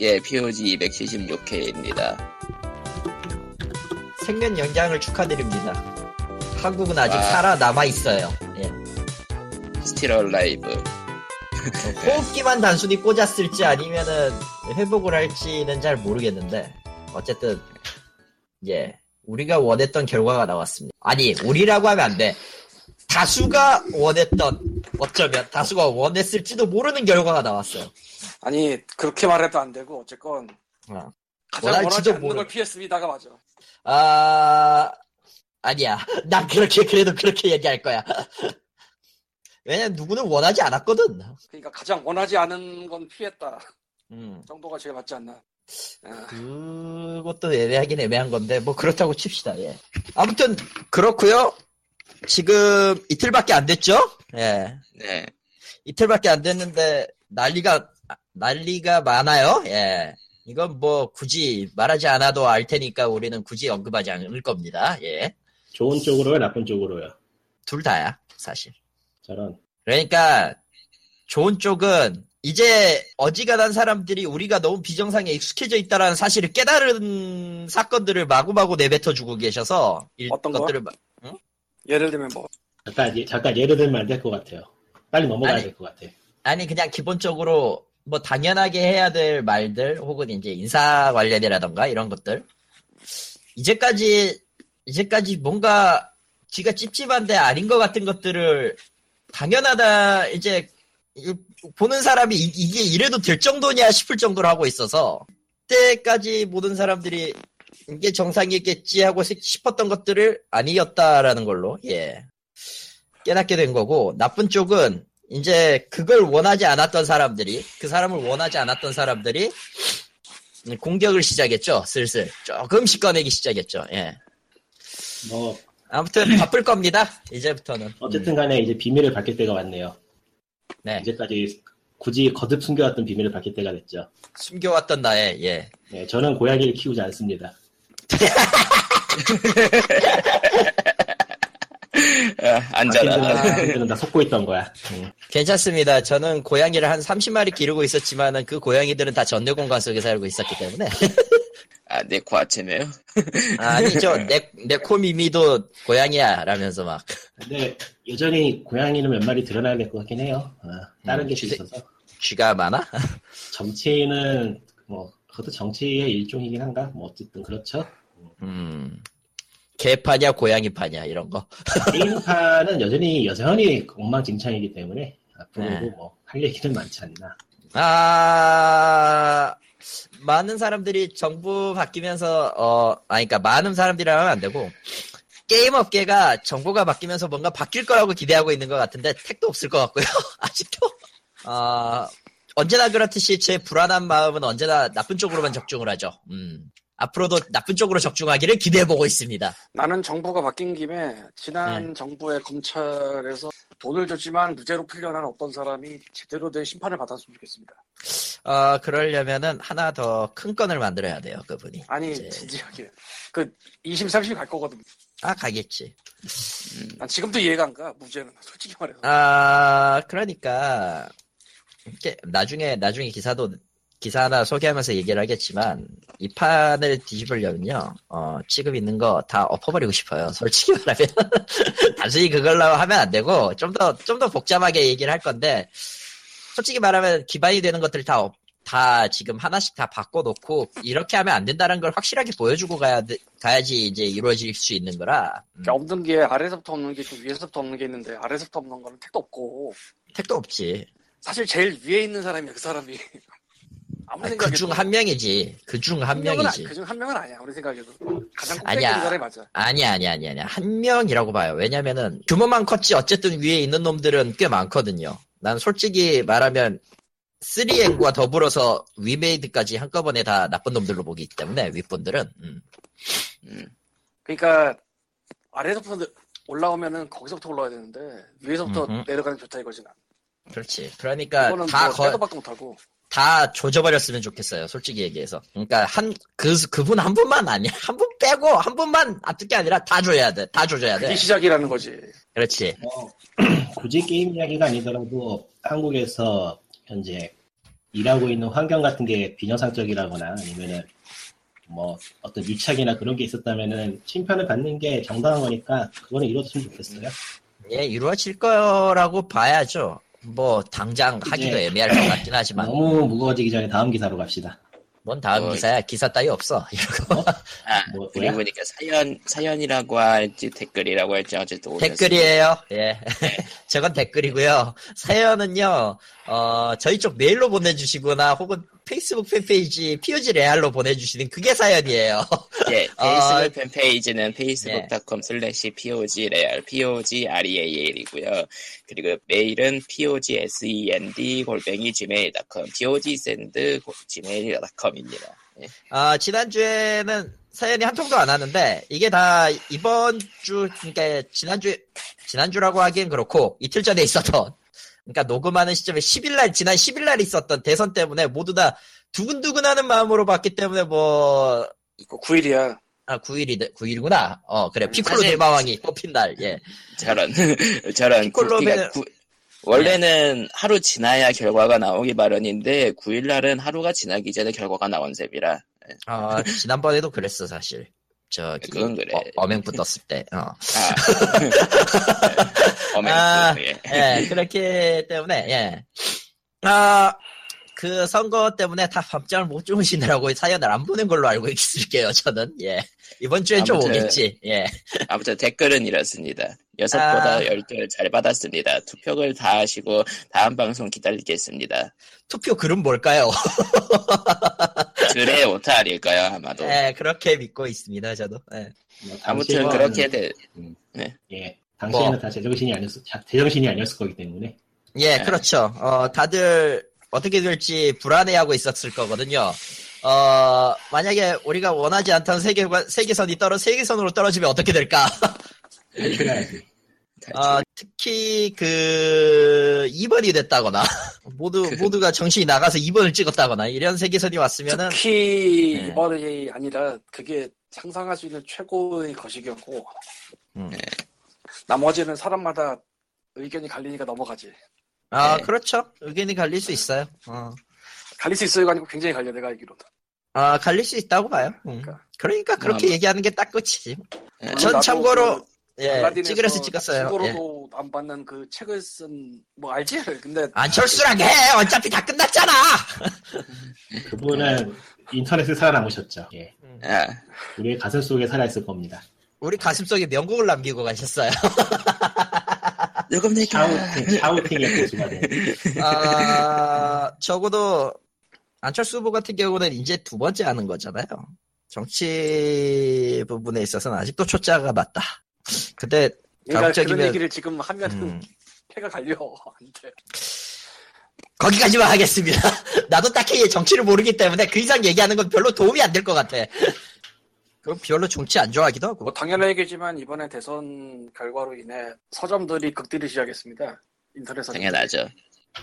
예, POG 276회입니다. 생명 연장을 축하드립니다. 한국은 아직 아. 살아남아 있어요. 예. Still alive. 호흡기만 단순히 꽂았을지 아니면은 회복을 할지는 잘 모르겠는데 어쨌든 예 우리가 원했던 결과가 나왔습니다. 아니 우리라고 하면 안 돼. 다수가 원했던 어쩌면 다수가 원했을지도 모르는 결과가 나왔어요. 아니 그렇게 말해도 안 되고 어쨌건 어. 가장 원하지 않는 모르- 걸 피했습니다가 맞아. 아 아니야. 난 그렇게 그래도 그렇게 얘기할 거야. 왜냐면 누구는 원하지 않았거든. 그러니까 가장 원하지 않은 건 피했다 음. 정도가 제일 맞지 않나. 아, 그것도 애매하긴 애매한 건데 뭐 그렇다고 칩시다. 예. 아무튼 그렇고요. 지금 이틀밖에 안 됐죠? 예. 네. 이틀밖에 안 됐는데 난리가 난리가 많아요. 예. 이건 뭐 굳이 말하지 않아도 알 테니까 우리는 굳이 언급하지 않을 겁니다. 예. 좋은 쪽으로요, 나쁜 쪽으로요. 둘 다야, 사실. 저런. 그러니까 좋은 쪽은 이제 어지간한 사람들이 우리가 너무 비정상에 익숙해져 있다라는 사실을 깨달은 사건들을 마구마구 내뱉어 주고 계셔서 일- 어떤 거? 것들을 마- 예를 들면 뭐 잠깐, 예- 잠깐 예를 들면 안 될 것 같아요. 빨리 넘어가야. 될 것 같아. 아니 그냥 기본적으로 뭐 당연하게 해야 될 말들 혹은 이제 인사 관련이라던가 이런 것들. 이제까지 이제까지 뭔가 지가 찝찝한데 아닌 것 같은 것들을 당연하다 이제 이- 보는 사람이 이, 이 게 이래도 될 정도냐 싶을 정도로 하고 있어서 그때까지 모든 사람들이 이게 정상이겠지 하고 싶었던 것들을 아니었다라는 걸로 예. 깨닫게 된 거고 나쁜 쪽은 이제 그걸 원하지 않았던 사람들이 그 사람을 원하지 않았던 사람들이 공격을 시작했죠 슬슬 조금씩 꺼내기 시작했죠 예 뭐, 아무튼 바쁠 겁니다 이제부터는 어쨌든 간에 이제 비밀을 밝힐 때가 왔네요. 네 이제까지 굳이 거듭 숨겨왔던 비밀을 밝힐 때가 됐죠. 숨겨왔던 나의 예 네, 저는 고양이를 키우지 않습니다. 아, 안전하다. 바뀐들은 다 속고 있던 거야. 응. 괜찮습니다 저는 고양이를 한 30마리 기르고 있었지만은 그 고양이들은 다 전대 공간 속에 살고 있었기 때문에 아, 네코 아체메요? 아니죠 내, 내 코미미도 고양이야 라면서 막 근데 여전히 고양이는 몇 마리 드러나야 될 것 같긴 해요. 어, 다른 음, 게 주세- 있어서. 쥐가 많아? 정치는, 뭐, 그것도 정치의 일종이긴 한가? 뭐, 어쨌든 그렇죠. 음 개파냐 고양이파냐 이런 거 게임판은 여전히 여전히 엉망진창이기 때문에 앞으로도 네. 뭐할 얘기는 많지 않나. 아, 많은 사람들이 정부 바뀌면서, 어, 아니, 그니까 많은 사람들이라 하면 안 되고, 게임 업계가 정부가 바뀌면서 뭔가 바뀔 거라고 기대하고 있는 것 같은데, 택도 없을 것 같고요. 아직도. 어, 언제나 그렇듯이 제 불안한 마음은 언제나 나쁜 쪽으로만 적중을 하죠. 음. 앞으로도 나쁜 쪽으로 적중하기를 기대해보고 있습니다. 나는 정부가 바뀐 김에 지난 네. 정부의 검찰에서 돈을 줬지만 무죄로 풀려난 어떤 사람이 제대로 된 심판을 받았으면 좋겠습니다. 어, 그러려면은 하나 더 큰 건을 만들어야 돼요, 그분이. 아니 이제. 진지하게 그 2심 3심 갈 거거든. 아, 가겠지. 난 지금도 이해가 안 가. 무죄는 솔직히 말해서. 아, 그러니까 이렇게 나중에 나중에 기사도 기사 하나 소개하면서 얘기를 하겠지만 이 판을 뒤집으려면요, 어, 지금 있는 거 다 엎어버리고 싶어요. 솔직히 말하면. 단순히 그걸로 하면 안 되고 좀 더 좀 더 복잡하게 얘기를 할 건데 솔직히 말하면 기반이 되는 것들 다 엎- 다 지금 하나씩 다 바꿔놓고 이렇게 하면 안 된다는 걸 확실하게 보여주고 가야 돼- 가야지 이제 이루어질 수 있는 거라. 음, 그러니까 없는 게 아래서부터 없는 게 있고 위에서부터 없는 게 있는데 아래서부터 없는 거는 택도 없고. 택도 없지. 사실 제일 위에 있는 사람이야 그 사람이 아무리 그 생각해도 중한 명이지. 그중 한 명이지. 그중 한 명은 아니야 우리 생각에도 가장 아니야. 사람이 맞아 아니야, 아니야, 아니야, 아니야. 한 명이라고 봐요. 왜냐면은 규모만 컸지 어쨌든 위에 있는 놈들은 꽤 많거든요. 난 솔직히 말하면 3N과 더불어서 위메이드까지 한꺼번에 다 나쁜 놈들로 보기 때문에 윗분들은 음. 음. 그러니까 아래서부터 올라오면은 거기서부터 올라와야 되는데 위에서부터 음흠. 내려가는 게 좋다 이거지 난 그렇지. 그러니까 이거는 다 뭐 거, 못하고 다 조져버렸으면 좋겠어요. 솔직히 얘기해서. 그러니까 한 그 그분 한 분만 아니야. 한 분 빼고 한 분만 앞둘 게 아니라 다 줘야 돼. 다 줘줘야 그게 돼. 시작이라는 거지 그렇지. 뭐, 굳이 게임 이야기가 아니더라도 한국에서 현재 일하고 있는 환경 같은 게 비정상적이라거나 아니면은 뭐 어떤 유착이나 그런 게 있었다면은 심판을 받는 게 정당한 거니까 그거는 이루어졌으면 좋겠어요. 예, 이루어질 거라고 봐야죠. 뭐 당장 하기도 이제 애매할 것 같긴 하지만 너무 무거워지기 전에 다음 기사로 갑시다. 뭔 다음 어, 기사야 기사 따위 없어 이러고 아, 뭐, 그리고? 보니까 사연, 사연이라고 할지 댓글이라고 할지 어쨌든. 댓글이에요. 예, 저건 댓글이고요. 사연은요, 어 저희 쪽 메일로 보내주시거나 혹은 페이스북 팬페이지 POG 레알로 보내주시는 그게 사연이에요. 예, 아, 페이스북 팬페이지는 facebook.com slash pogreal, pogreal이고요. 그리고 메일은 pogsend 골뱅이 gmail.com, pogsend gmail.com입니다. 예. 아, 지난주에는 사연이 한 통도 안 왔는데, 이게 다 이번 주, 그러니까 지난주, 지난주라고 하기엔 그렇고, 이틀 전에 있었던, 그러니까 녹음하는 시점에 10일날, 지난 10일날 있었던 대선 때문에 모두 다 두근두근하는 마음으로 봤기 때문에 뭐, 이거 9일이야. 아, 9일이, 9일구나. 어, 그래. 피콜로 사실- 대마왕이 뽑힌 날, 예. 저런, 저런, 피콜로 구- 원래는 하루 지나야 결과가 나오기 마련인데, 9일날은 하루가 지나기 전에 결과가 나온 셈이라. 아, 지난번에도 그랬어, 사실. 저기, 그건 그래. 어, 맹부 떴을 때, 어. 아. 어메, 아, 예. 예, 그렇기 때문에, 예. 아, 그 선거 때문에 다 밤잠을 못 주무시느라고 사연을 안 보낸 걸로 알고 있을게요, 저는. 예. 이번 주엔 좀 아무튼- 오겠지, 예. 아무튼 댓글은 이렇습니다. 여섯보다 아. 열개 잘 받았습니다. 투표를 다 하시고 다음 방송 기다리겠습니다. 투표 글은 뭘까요? 그래 오타 아닐까요 아마도. 예, 그렇게 믿고 있습니다, 저도. 예. 뭐 아무튼 당시에는- 그렇게 돼. 예, 당시에는 뭐. 다 제정신이 아니었 제정신이 아니었을 거기 때문에 예, 네. 그렇죠. 어, 다들 어떻게 될지 불안해하고 있었을 거거든요. 어, 만약에 우리가 원하지 않던 세계관, 세계선이 떨어, 세계선으로 떨어지면 어떻게 될까? 탈출해야지. 어, 특히 그 2번이 됐다거나 모두 그- 모두가 정신이 나가서 2번을 찍었다거나 이런 세계선이 왔으면은 특히 네. 이번이 아니라 그게 상상할 수 있는 최고의 거식이었고 음. 나머지는 사람마다 의견이 갈리니까 넘어가지. 아 네. 그렇죠 의견이 갈릴 수 있어요. 어. 갈릴 수 있어요가 아니고 굉장히 갈려 내가 알기로는. 아 갈릴 수 있다고 봐요. 음. 그러니까 그렇게 아마- 얘기하는 게 딱 끝이지. 예. 물론 전 참고로 그 예 찌그레서 찍었어요. 예. 중고로도 안 받는 그 책을 쓴 뭐 알지? 근데 안철수랑 해 어차피 다 끝났잖아. 그분은 인터넷에 살아남으셨죠. 예, 아, 우리의 가슴 속에 살아있을 겁니다. 우리 가슴 속에 명곡을 남기고 가셨어요. 녹음 내겨. 샤우팅, 샤우팅의 고수가 된. 아, 적어도 안철수 후보 같은 경우는 이제 두 번째 하는 거잖아요. 정치 부분에 있어서는 아직도 초짜가 맞다. 근데 얘가 가급적이면- 그런 얘기를 지금 하면은 음, 폐가 갈려. 안 돼. 거기까지만 하겠습니다. 나도 딱히 정치를 모르기 때문에 그 이상 얘기하는 건 별로 도움이 안 될 것 같아. 그럼 별로 정치 안 좋아하기도 하고. 뭐 당연한 얘기지만 이번에 대선 결과로 인해 서점들이 극딜을 시작했습니다. 인터넷 서점. 당연하죠.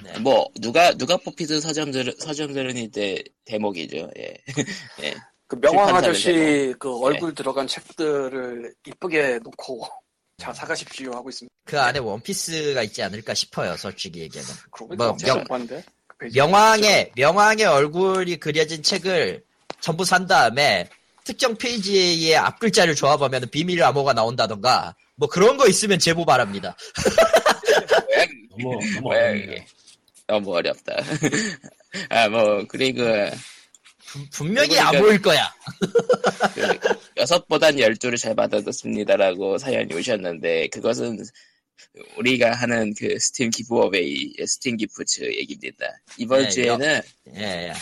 네. 뭐 누가 누가 뽑히든 서점들 서점들은 이제 대목이죠. 예. 그 명왕 아저씨 그 얼굴 들어간 책들을 이쁘게 놓고 자 사가십시오 하고 있습니다. 그 안에 원피스가 있지 않을까 싶어요, 솔직히 얘기하면. 뭐, 명-. 그. 명왕의, 명왕의 얼굴이 그려진 책을 전부 산 다음에 특정 페이지의 앞 글자를 조합하면 비밀 암호가 나온다던가 뭐 그런 거 있으면 제보 바랍니다. 너무, 너무 어렵다. 아뭐 그리고 분- 분명히 그러니까- 암호일 거야. 그 여섯 보단 열두를 잘 받아뒀습니다라고 사연이 오셨는데 그것은 우리가 하는 그 Steam giveaway Steam Gifts 얘기입니다. 이번 네, 주에는 예, 예.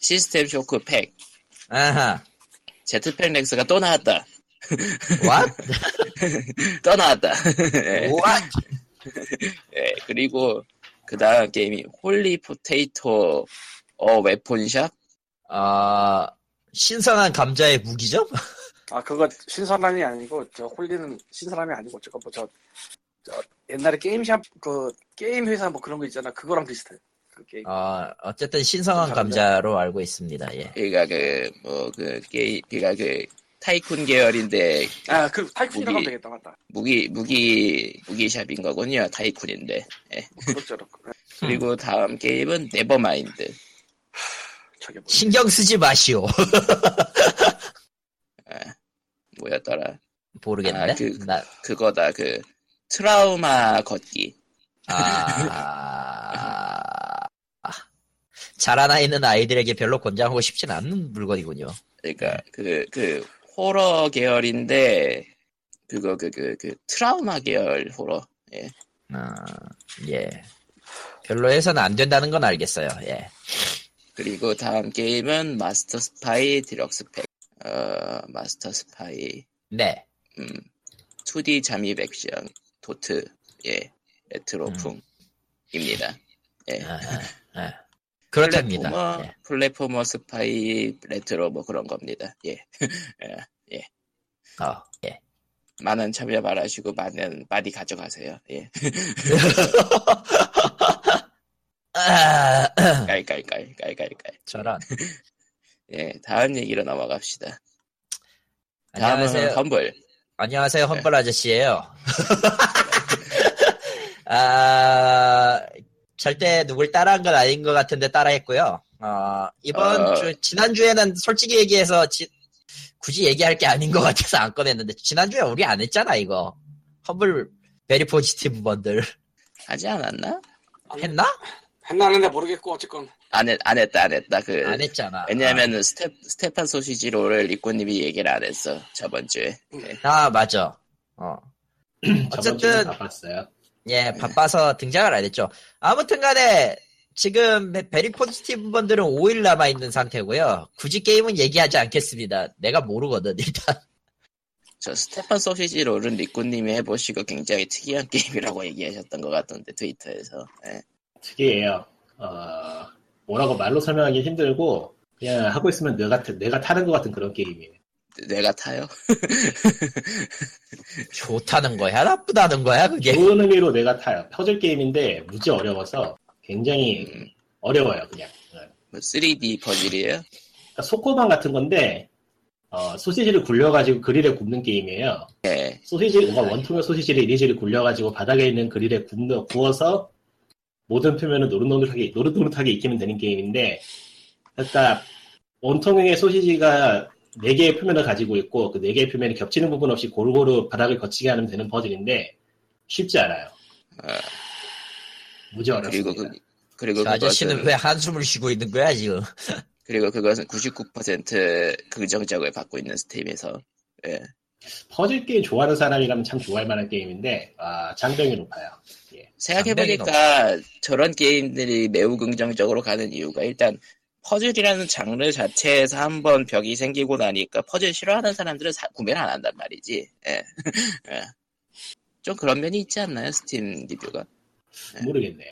System Shock Pack 아하. Jetpack Rex가 또 나왔다. What? 또 나왔다. 예, What? 예, 그리고 그 다음 게임이 Holy Potato A Weapon Shop 아, 신선한 감자의 무기죠? 아 그거 신선함이 아니고 저 Holy는 신선함이 아니고 저거 뭐 저 저 옛날에 게임샵 그 게임 회사 뭐 그런 거 있잖아 그거랑 비슷해. 그 게임. 어, 어쨌든 신선한 감자. 감자로 알고 있습니다. 예. 그러니까 그 뭐 그 게임 그러니까 그 tycoon 계열인데 아, 그 tycoon이라고 하면 무기- 되겠다, 맞다. 무기 무기 무기샵인 거군요. tycoon인데. 예. 그렇저렇고. 그리고 다음 게임은 Nevermind. 저게 뭐. 신경 쓰지 마시오. 뭐였더라? 모르겠네. 아, 그- 나, 그거다. 그 트라우마 걷기. 아, 아, 자라나 있는 아이들에게 별로 권장하고 싶진 않은 물건이군요. 그러니까 그그 호러 계열인데 그거 그그 그 트라우마 계열 호러. 예. 아, 예. 별로 해서는 안 된다는 건 알겠어요. 예. 그리고 다음 게임은 Master Spy Deluxe Pack. 어, Master Spy 네. 음 2D 잠입 액션 도트. 예. 레트로풍입니다. 예. 아, 아, 아. 그렇답니다. platformer, 예. platformer 스파이 레트로 뭐 그런 겁니다. 예. 어, 예. 많은 참여 바라시고 많은 많이 가져가세요. 예. 아, 깔깔깔 깔깔깔. 저런. 예. 다음 얘기로 넘어갑시다. 다음은 안녕하세요. Humble. 안녕하세요, Humble 아저씨예요. 아, 절대 누굴 따라한 건 아닌 것 같은데 따라했고요. 어, 이번 어. 주 지난주에는 솔직히 얘기해서 지- 굳이 얘기할 게 아닌 것 같아서 안 꺼냈는데 지난주에 우리 안 했잖아 이거. Humble Very Positive Bundle 하지 않았나? 했나? 했나 안 했나 모르겠고, 어쨌건. 안, 했, 안 했다, 안 했다. 그, 안 했잖아. 왜냐면은 Ste, Stephen Sausage Roll을 리코님이 얘기를 안 했어. 저번 주에. 예. 아 맞아. 어. 어쨌든 바빴어요. 예, 바빠서 등장을 안 했죠. 아무튼 간에, 지금, Very Positive Bundle은 5일 남아 있는 상태고요 굳이 게임은 얘기하지 않겠습니다. 내가 모르거든, 일단. 저 Stephen Sausage Roll은 리코님이 해보시고 굉장히 특이한 게임이라고 얘기하셨던 것 같던데, 트위터에서. 예. 특이해요. 어, 뭐라고 말로 설명하기 힘들고 그냥 하고 있으면 내가 내가 타는 것 같은 그런 게임이에요. 뇌가 타요? 좋다는 거야? 나쁘다는 거야, 그게? 좋은 의미로 내가 타요. 퍼즐 게임인데 무지 어려워서 굉장히 음, 어려워요, 그냥. 네. 뭐 3D 퍼즐이에요? 그러니까 소코방 같은 건데 어, 소시지를 굴려가지고 그릴에 굽는 게임이에요. 예. 소시지, 뭔가 원통의 소시지를 이리저리 굴려가지고 바닥에 있는 그릴에 굽는, 구워서 모든 표면을 노릇노릇하게, 노릇노릇하게 익히면 되는 게임인데, 그러니까 원통의 소시지가 4개의 표면을 가지고 있고, 그 4개의 표면이 겹치는 부분 없이 고루고루 바닥을 거치게 하면 되는 퍼즐인데, 쉽지 않아요. 어, 무지 그리고 어렵습니다. 그, 그리고 저 아저씨는 그것은, 왜 한숨을 쉬고 있는 거야, 지금? 그리고 그것은 99% 긍정적을 받고 있는 스팀에서. 예. 퍼즐 게임 좋아하는 사람이라면 참 좋아할 만한 게임인데, 아, 장벽이 높아요. 생각해보니까 저런 게임들이 매우 긍정적으로 가는 이유가 일단 퍼즐이라는 장르 자체에서 한번 벽이 생기고 나니까 퍼즐 싫어하는 사람들은 사- 구매를 안 한단 말이지. 예. 예. 좀 그런 면이 있지 않나요, 스팀 리뷰가? 모르겠네요.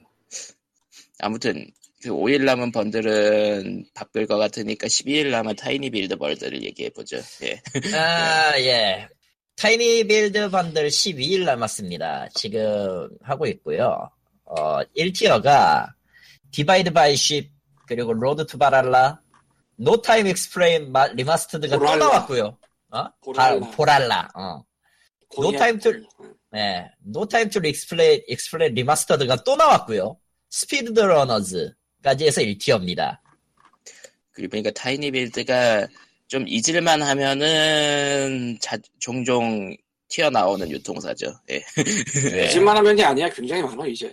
아무튼 그 5일 남은 bundle은 바쁠 것 같으니까 12일 남은 tinyBuild Bundle을 얘기해 보죠. 예. 아, 예. tinyBuild Bundle 12일 남았습니다. 지금 하고 있고요. 어, 1tier가 Divide by Sheep 그리고 Road to Ballhalla No Time Explain Remastered가 또 Ballhalla. 나왔고요. 어? Ballhalla. 바- Ballhalla. 어. 고니악- Time To. 네. No Time to Explain Explain Remastered가 또 나왔고요. SpeedRunners까지 해서 1tier입니다. 그리고 보니까 tinyBuild가 좀 잊을만 하면은 자- 종종 튀어나오는 유통사죠. 예. 네. 잊을만 하면이 아니야. 굉장히 많아, 이제.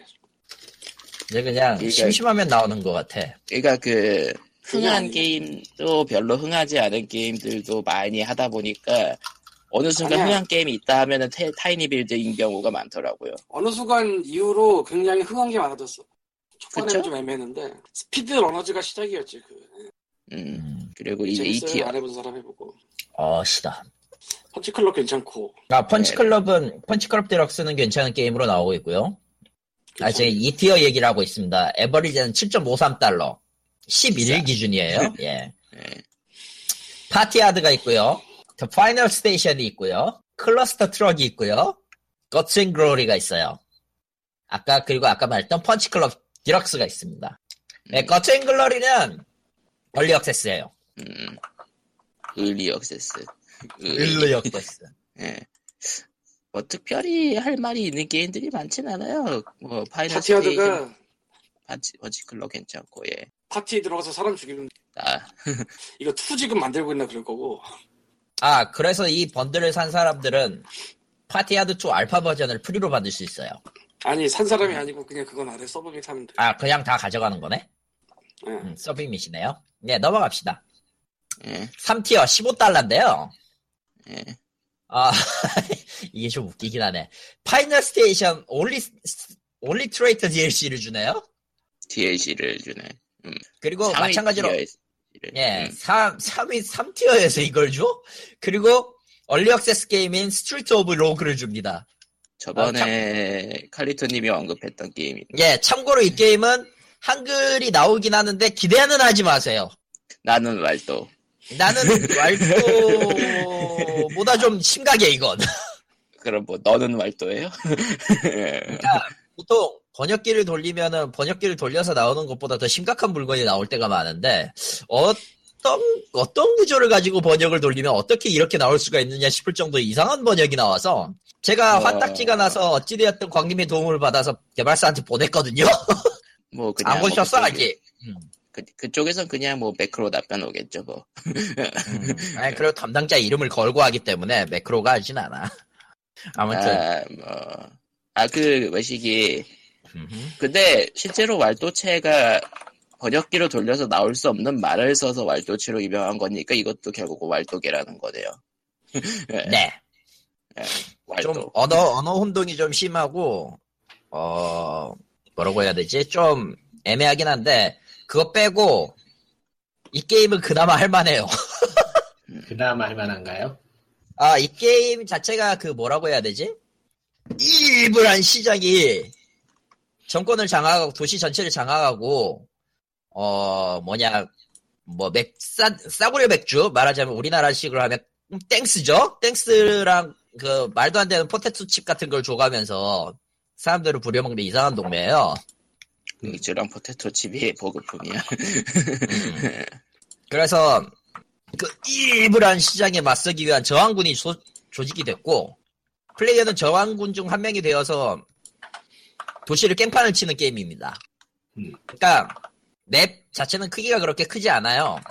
이제 그냥 그러니까- 심심하면 나오는 것 같아. 그러니까 그 흥한. 게임도 별로 흥하지 않은 게임들도 많이 하다 보니까 어느 순간 아니야. 흥한 게임이 있다 하면은 테- tinyBuild인 경우가 많더라고요. 어느 순간 이후로 굉장히 흥한 게 많아졌어. 초반에는 그쵸? 좀 애매했는데 SpeedRunners가 시작이었지. 그. 음. 음. 그리고 이제. 2tier 안 해본 사람 해보고. 어, 시다. Punch Club 괜찮고. 아, 펀치클럽은, 펀치클럽 디럭스는 괜찮은 게임으로 나오고 있고요. 아, 지금 2tier 얘기를 하고 있습니다. average는 7.53달러. 11일 기준이에요. 예. 예. 파티하드가 있고요. The Final Station이 있고요. Clustertruck이 있고요. Guts and Glory가 있어요. 아까, 그리고 아까 말했던 Punch Club Deluxe가 있습니다. 네, Guts and Glory는 early access예요 음. early access. 그, 일로 엮었어. 예. 뭐 특별히 할 말이 있는 게임들이 많진 않아요. 뭐 final Party Hard가 파티 버지클러 괜찮고 예. 파티에 들어가서 사람 죽이면 아, 이거 two 지금 만들고 있나 그럴 거고 아, 그래서 이 bundle을 산 사람들은 Party Hard 2 알파 버전을 free로 받을 수 있어요. 아니 산 사람이 아니고 그냥 그건 아래 submit 하면 돼. 아, 그냥 다 가져가는 거네? 예. 음, submit이네요. 네, 넘어갑시다. 예, 3tier 15달러인데요. 예. 아, 이게 좀 웃기긴 하네. Final Station Only, Only Traitor DLC를 주네요? DLC를 주네. 그리고 상위 마찬가지로, 티어의- 예, 음, 3, 3위, 3tier에서 이걸 줘? 그리고, early access 게임인 Streets of Rogue를 줍니다. 저번에 칼리토님이 언급했던 게임이 예, 참고로 이 게임은 한글이 나오긴 하는데 기대는 하지 마세요. 나는 왈도 나는 왈도보다 좀 심각해, 이건. 그럼 뭐 너는 왈도예요? 예. 그러니까 보통 번역기를 돌리면은 번역기를 돌려서 나오는 것보다 더 심각한 물건이 나올 때가 많은데 어떤 어떤 구조를 가지고 번역을 돌리면 어떻게 이렇게 나올 수가 있느냐 싶을 정도의 이상한 번역이 나와서 제가 어. 화딱지가 나서 어찌되었든 광님의 도움을 받아서 개발사한테 보냈거든요. 뭐 그냥 안뭐 보셨어 그쪽에- 아직? 그, 그쪽에선 그냥 뭐 매크로 답변 오겠죠 뭐. 음, 아니 그리고 담당자 이름을 걸고 하기 때문에 매크로가 하진 않아. 아무튼 아, 뭐. 아, 그, 외식이. 음흠. 근데, 실제로 왈도체가 번역기로 돌려서 나올 수 없는 말을 써서 왈도체로 유명한 거니까 이것도 결국 왈도계라는 거네요. 예, 네. 왈도. 좀 언어 언어 혼동이 좀 심하고 어 뭐라고 해야 되지 좀 애매하긴 한데 그거 빼고 이 게임은 그나마 할만해요. 그나마 할만한가요? 아 이 게임 자체가 그 뭐라고 해야 되지 일부란 시장이 정권을 장악하고 도시 전체를 장악하고 어 뭐냐 뭐 맥 싸구려 맥주 말하자면 우리나라식으로 하면 땡스죠 땡스랑 그 말도 안 되는 potato chip 같은 걸 줘가면서 사람들을 부려먹는 이상한 동네예요. 맥주랑 potato chip이 보급품이야. 그래서 그 일부란 시장에 맞서기 위한 저항군이 조, 조직이 됐고 플레이어는 저항군 중 한 명이 되어서 도시를 깽판을 치는 게임입니다. 음. 그러니까 맵 자체는 크기가 그렇게 크지 않아요.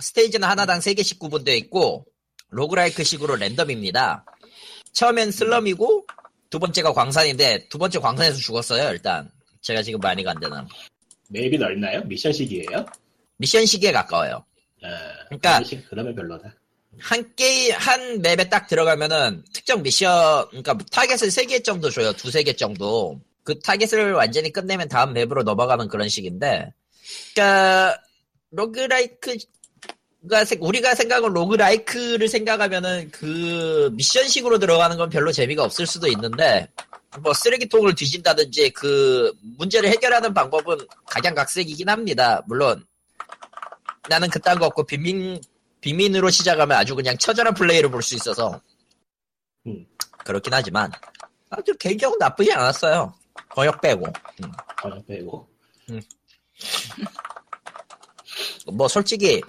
스테이지는 하나당 3개씩 구분되어 있고 로그라이크식으로 랜덤입니다. 처음엔 슬럼이고 두 번째가 광산인데 두 번째 광산에서 죽었어요 일단 제가 지금 많이 간 데는 맵이 넓나요? 미션식이에요? 미션 시기에 가까워요. 아, 그러니까- 미션식 그러면 별로다. 한 게임, 한 map에 딱 들어가면은 특정 미션, 그러니까 타겟을 3개 정도 줘요. 두 세 개 정도. 그 타겟을 완전히 끝내면 다음 map으로 넘어가는 그런 식인데, 그니까, roguelike 가, 생- 우리가 생각한 roguelike를 생각하면은 그 미션식으로 들어가는 건 별로 재미가 없을 수도 있는데, 뭐 쓰레기통을 뒤진다든지 그 문제를 해결하는 방법은 각양각색이긴 합니다. 물론, 나는 그딴 거 없고 빈민 빈민으로 시작하면 아주 그냥 처절한 플레이를 볼 수 있어서 음. 그렇긴 하지만 아주 개인적으로 나쁘지 않았어요. 번역 빼고 음. 번역 빼고. 뭐 솔직히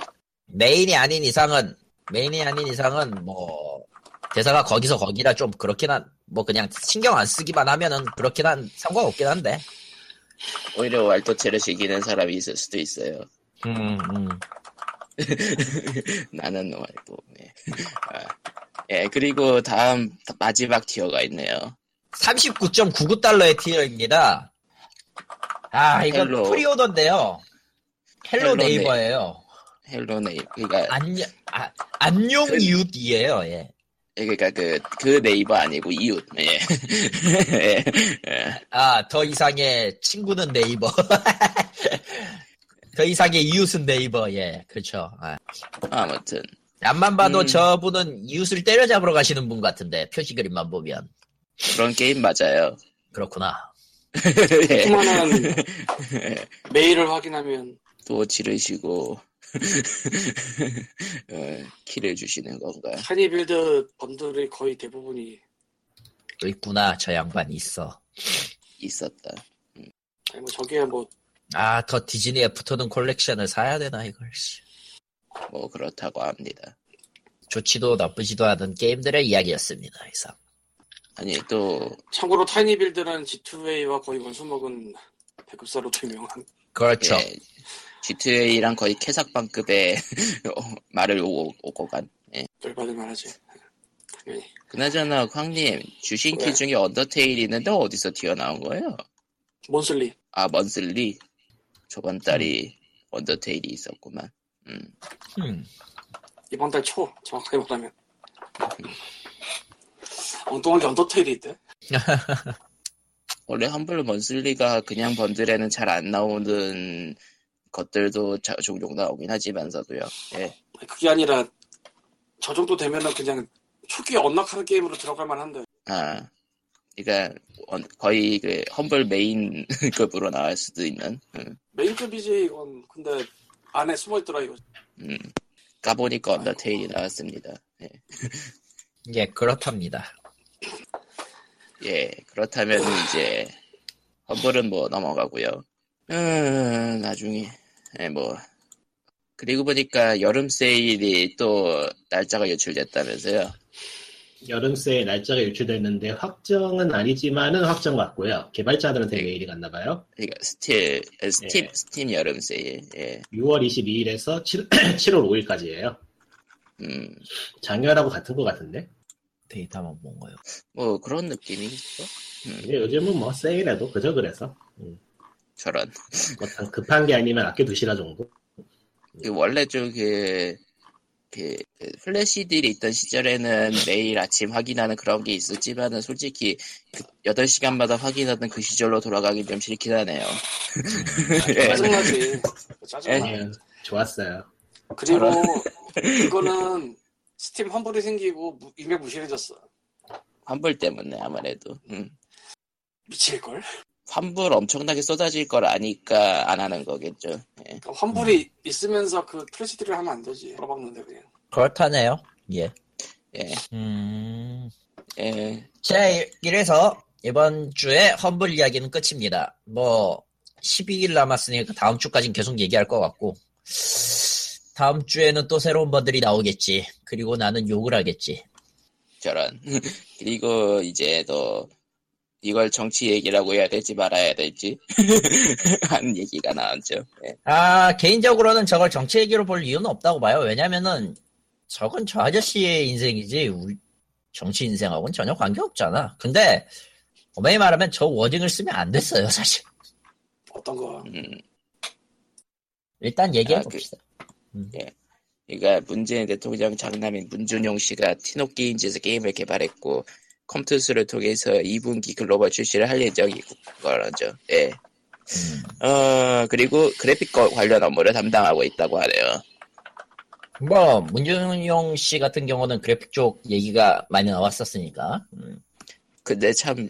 메인이 아닌 이상은 메인이 아닌 이상은 뭐 대사가 거기서 거기라 좀 그렇긴 한 뭐 그냥 신경 안 쓰기만 하면은 그렇긴 한 상관없긴 한데 오히려 왈도체를 즐기는 사람이 있을 수도 있어요. 음, 음. 나는 왈도. 네. 아, 예, 그리고 다음 마지막 tier가 있네요. 39.99달러의 tier입니다. 아 이건 Hello. pre-order인데요. Hello Hello 네. Neighbor예요. Hello Neigh- 그러니까 안녕, 아, 안녕 그- 이웃이에요, 예. 그러니까 그, 그 네이버 아니고 이웃. 예. 예. 예. 아, 더 이상의 친구는 neighbor. 더 이상의 이웃은 neighbor, 예, 그렇죠. 아. 아무튼 앞만 봐도 음. 저분은 이웃을 때려잡으러 가시는 분 같은데, 표지 그림만 보면. 그런 게임 맞아요. 그렇구나. 예. 수많은 메일을 확인하면 또 지르시고 어, 키를 주시는 건가? tinyBuild bundle의 거의 대부분이 있구나, 저 양반이 있어. 있었다. 아니 뭐 저게 뭐 아, 더 디즈니에 붙어는 콜렉션을 사야 되나, 이걸, 씨. 뭐 그렇다고 합니다. 좋지도 나쁘지도 않은 게임들의 이야기였습니다. 이상. 아니 또 참고로 타이니빌드는 G2A와 거의 원수먹은 배급사로 도 유명한 그렇죠. 예, G2A랑 거의 캐삭방급의 어, 말을 오고, 오고 간. 예. 만하지. 당연히. 그나저나 황님 주신키 왜? 중에 언더테일이 있는데 어디서 튀어나온 거예요? 몬슬리. 아 먼슬리 저번 달이 언더테일이 있었구만. 음. 음. 이번 달 초, 정확하게 말하면. 엉뚱하게 언더테일이 있대. 원래 험블 먼슬리가 그냥 번들에는 잘 안 나오는 것들도 자- 종종 나오긴 하지만서도요. 예. 그게 아니라, 저 정도 되면은 그냥 초기에 언락하는 게임으로 들어갈 만한데. 아, 그러니까 원- 거의 그 험블 메인급으로 나올 수도 있는. 음, 메인급이지, 이건. 근데 안에 숨어 있더라, 이거. 음. 까보니까 언더테일이 나왔습니다. 예. 예, 그렇답니다. 예, 그렇다면 이제 Humble은 뭐 넘어가고요. 음, 나중에 예, 뭐 그리고 보니까 여름 세일이 또 날짜가 유출됐다면서요. 여름 세일 날짜가 유출됐는데 확정은 아니지만은 확정 같고요. 개발자들한테 메일이 갔나 봐요. 그러니까 스틸 에, 스팀 예. 스팀 여름 세일. 예. 6월 22일에서 7, 7월 5일까지예요. 음, 작년하고 같은 것 같은데. 데이터만 본 거요. 뭐 그런 느낌이죠. 근데 요즘은 뭐 세일해도 그저 그래서 저런. 뭐 급한 게 아니면 아껴 두시라 정도. 그 원래 좀그 그, 그 flash deal이 있던 시절에는 매일 아침 확인하는 그런 게 있었지만은 솔직히 그 8시간마다 확인하던 그 시절로 돌아가긴 좀 싫긴 하네요. 예. 짜증나지. 짜증나. 예, 좋았어요. 그리고, 그거는 스팀 환불이 생기고 무- 이미 무실해졌어. 환불 때문에 아무래도. 음. 미칠걸? 환불 엄청나게 쏟아질 걸 아니까 안 하는 거겠죠. 예. 그러니까 환불이 있으면서 그 플래시들을 하면 안 되지. 풀어박는데 그냥. 그렇다네요. 예. 예. 음. 예. 자, 이- 이래서 이번 주에 험블 이야기는 끝입니다. 뭐 12일 남았으니까 다음 주까지는 계속 얘기할 것 같고 다음 주에는 또 새로운 번들이 나오겠지. 그리고 나는 욕을 하겠지. 저런. 그리고 이제 또 이걸 정치 얘기라고 해야 될지 말아야 될지 하는 얘기가 나왔죠. 예. 아 개인적으로는 저걸 정치 얘기로 볼 이유는 없다고 봐요. 왜냐면은 저건 저 아저씨의 인생이지 우리 정치 인생하고는 전혀 관계 없잖아. 근데 엄연히 말하면 저 워딩을 쓰면 안 됐어요, 사실. 어떤 거. 음. 일단 얘기해 아, 그- 봅시다. 그러니까 문재인 대통령 장남인 문준용 씨가 티노 게임즈에서 게임을 개발했고 컴투스를 통해서 2분기 글로벌 출시를 할 예정인 거죠. 예. 음. 어 그리고 그래픽 거- 관련 업무를 담당하고 있다고 하네요. 뭐 문준용 씨 같은 경우는 그래픽 쪽 얘기가 많이 나왔었으니까. 음. 근데 참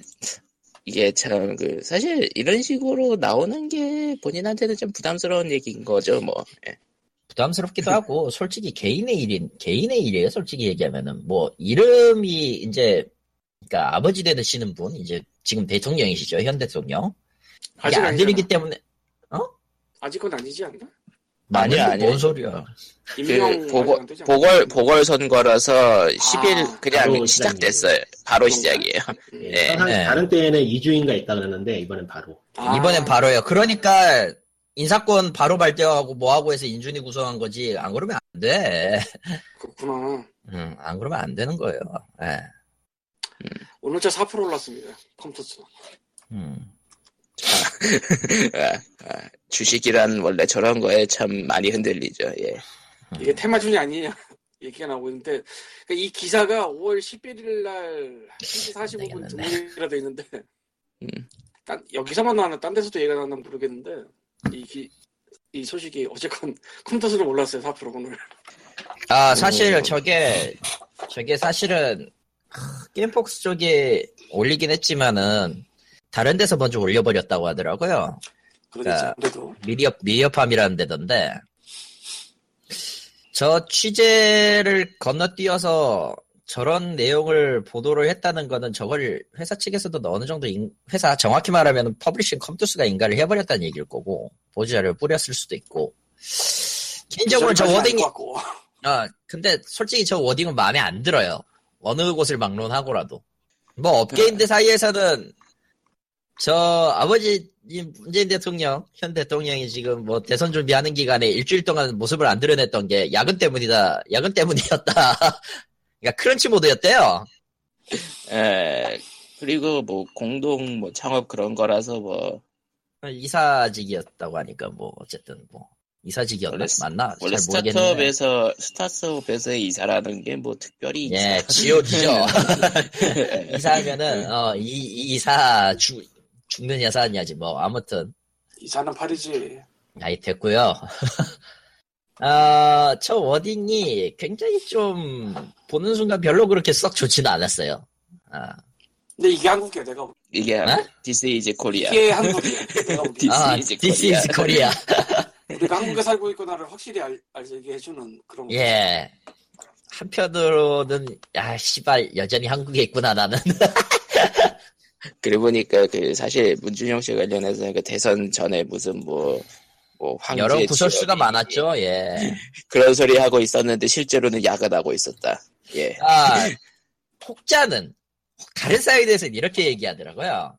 이게 참 그 사실 이런 식으로 나오는 게 본인한테는 좀 부담스러운 얘기인 거죠. 뭐 예. 부담스럽기도 하고 솔직히 개인의 일인 개인의 일이에요. 솔직히 얘기하면은 뭐 이름이 이제 그러니까 아버지 되시는 분 이제 지금 대통령이시죠 현 대통령. 아직 안. 들리기 때문에 아직은 아니지 않나? 아니야, 아니 아니야. 뭔 소리야? 그 보궐? 보궐 보궐 선거라서 10일 그냥 바로 시작됐어요. 바로 시작이에요. 음. 예. 항상 네. 다른 때에는 2주인가 있다 그러는데 이번엔 바로. 아, 이번엔 바로요. 그러니까 인사권 바로 발표하고 뭐하고 해서 인준이 구성한 거지. 안 그러면 안 돼. 그렇구나. 음, 안 그러면 안 되는 거예요. 예. 오늘자 4% 올랐습니다. 컴퓨터. 음. 아, 아, 주식이란 원래 저런 거에 참 많이 흔들리죠. 예. 이게 테마준이 아니냐 얘기가 나오고 있는데 그러니까 이 기사가 5월 11일 날 1시 45분 네, 등록이라 돼 있는데 음. 딴, 여기서만 나왔나 딴 데서도 얘기가 나왔나 모르겠는데 이, 기, 이 소식이 어쨌건 컴퓨터로 올랐어요 4% 오늘 아, 사실 오. 저게, 저게 사실은, 하, 게임폭스 쪽에 올리긴 했지만은, 다른 데서 먼저 올려버렸다고 하더라고요. 그래도 미디어, 미디어팜이라는 데던데, 저 취재를 건너뛰어서 저런 내용을 보도를 했다는 거는 저걸 회사 측에서도 어느 정도 인- 회사 정확히 말하면 publishing 컴투스가 인가를 해버렸다는 얘기일 거고 보도자료를 뿌렸을 수도 있고 개인적으로 저 저기까지는 아닐 워딩이. 아, 근데 솔직히 저 wording은 마음에 안 들어요. 어느 곳을 막론하고라도. 뭐 업계인들 사이에서는 저 아버지 이 문재인 대통령, 현 대통령이 지금 뭐 대선 준비하는 기간에 일주일 동안 모습을 안 드러냈던 게 야근 때문이다, 야근 때문이었다. 그러니까 크런치 모드였대요. 에, 그리고 뭐 공동 뭐 창업 그런 거라서 뭐 이사직이었다고 하니까 뭐 어쨌든 뭐 이사직이었나 원래 맞나 원래 잘 모르겠는데. 스타트업에서 스타트업에서 이사라는 게 뭐 특별히 예, 지옥이죠. 예. 이사하면은 어이 이사 죽 죽는 여사냐지 뭐 아무튼 이사는 팔이지. 아이 됐고요. 아 저 wording이 굉장히 좀 보는 순간 별로 그렇게 썩 좋지는 않았어요. 아, 근데 이게 한국이야, 내가. 이게 네? This is Korea 이게 한국이야, 내가. This 아 is this Korea. is Korea. 우리가 한국에 살고 있구나를 확실히 알, 알게 해주는 그런 거. 예. 한편으로는 야 씨발 여전히 한국에 있구나 나는. 그러고 보니까 그 사실 문준영 씨 관련해서 그 대선 전에 무슨 뭐, 뭐 황제 여러 구설수가 많았죠. 예. 그런 소리 하고 있었는데 실제로는 야근하고 있었다. 예. 아, 혹자는 다른 사이드에서는 이렇게 얘기하더라고요.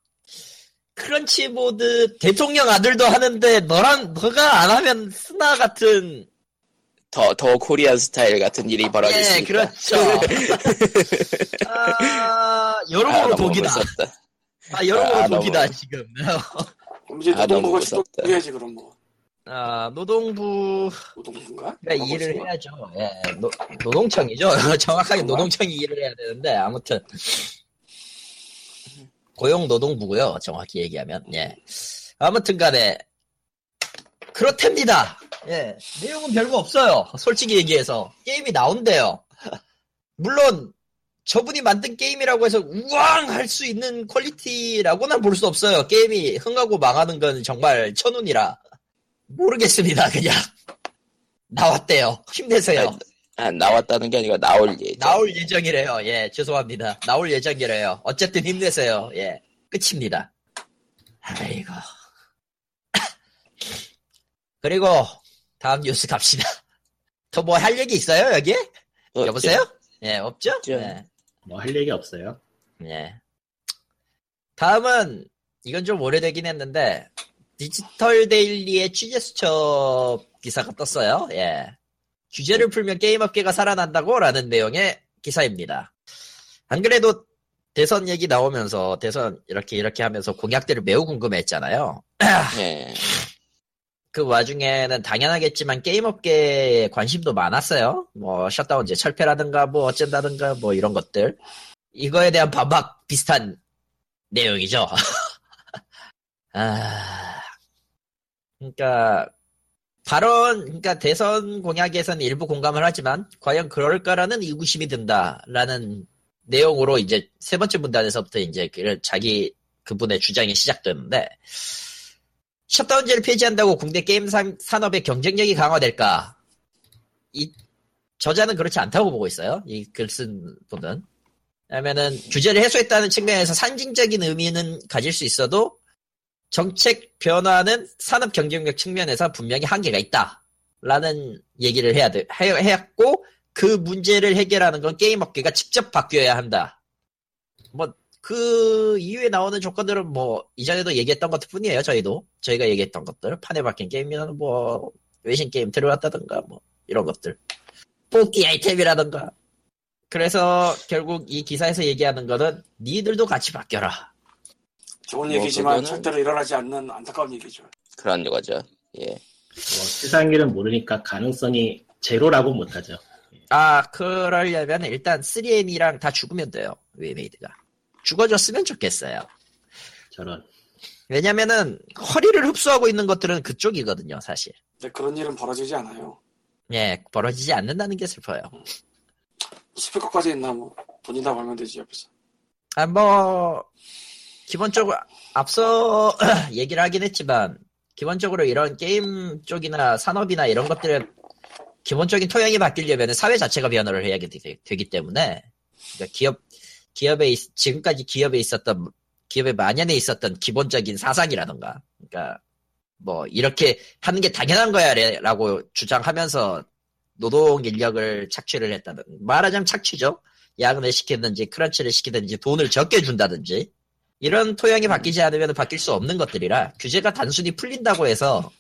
크런치보드 대통령 아들도 하는데 너랑 너가 안 하면 스나 같은 더, 더 코리안 스타일 같은 일이 벌어질 수예 있다. 그렇죠. 아 아, 여러모로 너무 독이다. 무섭다. 아 여러모로 아, 독이다 지금. 이제 아, 너무 노동부가 무섭다. 집도해야지 그럼 뭐. 아 노동부가 노동부인가? 일을 해야죠. 예 노, 노동청이죠. 정확하게 노동청이 일을 해야 되는데 아무튼 고용노동부고요. 정확히 얘기하면 예 아무튼간에 그렇답니다. 예 내용은 별거 없어요. 솔직히 얘기해서 게임이 나온대요. 물론 저분이 만든 게임이라고 해서 우왕 할 수 있는 퀄리티라고는 볼 수 없어요. 게임이 흥하고 망하는 건 정말 천운이라 모르겠습니다. 그냥 나왔대요. 힘내세요. 아, 나왔다는 게 아니라 나올 예정. 나올 예정이래요. 예, 죄송합니다. 나올 예정이래요. 어쨌든 힘내세요. 예, 끝입니다. 아이고. 그리고 다음 뉴스 갑시다. 더 뭐 할 얘기 있어요 여기? 어, 여보세요? 예, 없죠? 없죠. 예, 뭐할 얘기 없어요. 예. 다음은 이건 좀 오래되긴 했는데 디지털 데일리의 취재 수첩 기사가 떴어요. 예. 규제를 풀면 게임 업계가 살아난다고 라는 내용의 기사입니다. 안 그래도 대선 얘기 나오면서 대선 이렇게 이렇게 하면서 공약들을 매우 궁금해했잖아요. 예. 그 와중에는 당연하겠지만 게임 업계에 관심도 많았어요. 뭐 셧다운제 철폐라든가 뭐 어쩐다든가 뭐 이런 것들. 이거에 대한 반박 비슷한 내용이죠. 아, 그러니까 발언, 그러니까 대선 공약에서는 일부 공감을 하지만 과연 그럴까라는 의구심이 든다라는 내용으로 이제 세 번째 문단에서부터 이제 그 자기 그분의 주장이 시작되는데 셧다운제를 폐지한다고 국내 게임 산- 산업의 경쟁력이 강화될까? 이 저자는 그렇지 않다고 보고 있어요. 이 글 쓴 분은. 왜냐면은 규제를 해소했다는 측면에서 상징적인 의미는 가질 수 있어도 정책 변화는 산업 경쟁력 측면에서 분명히 한계가 있다. 라는 얘기를 해야 돼, 해, 했고, 그 문제를 해결하는 건 게임 업계가 직접 바뀌어야 한다. 뭐, 그 이후에 나오는 조건들은 뭐, 이전에도 얘기했던 것들 뿐이에요, 저희도. 저희가 얘기했던 것들. 판에 박힌 게임이나 뭐, 외신 게임 들어왔다든가, 뭐, 이런 것들. 뽑기 아이템이라든가. 그래서 결국 이 기사에서 얘기하는 거는, 니들도 같이 바뀌어라. 좋은 뭐 얘기지만 그거는- 절대로 일어나지 않는 안타까운 얘기죠. 그런 거죠. 예. 뭐 세상 일은 모르니까 가능성이 제로라고 못하죠. 아, 그러려면 일단 3N이랑 다 죽으면 돼요. 위메이드가. 죽어줬으면 좋겠어요. 저런. 왜냐면은 허리를 흡수하고 있는 것들은 그쪽이거든요, 사실. 근데 그런 일은 벌어지지 않아요. 예, 벌어지지 않는다는 게 슬퍼요. 싶을 것까지 있나 뭐 돈이 다 벌면 되지 옆에서. 아, 뭐, 기본적으로, 앞서 얘기를 하긴 했지만, 기본적으로 이런 게임 쪽이나 산업이나 이런 것들의 기본적인 토양이 바뀌려면 사회 자체가 변화를 해야 되, 기 때문에, 그러니까 기업, 기업에, 있- 지금까지 기업에 있었던, 기업의 만연에 있었던 기본적인 사상이라던가, 그러니까, 뭐, 이렇게 하는 게 당연한 거야, 라고 주장하면서 노동 인력을 착취를 했다든 말하자면 착취죠. 야근을 시키든지 크런치를 시키든지 돈을 적게 준다든지 이런 토양이 바뀌지 않으면 바뀔 수 없는 것들이라 규제가 단순히 풀린다고 해서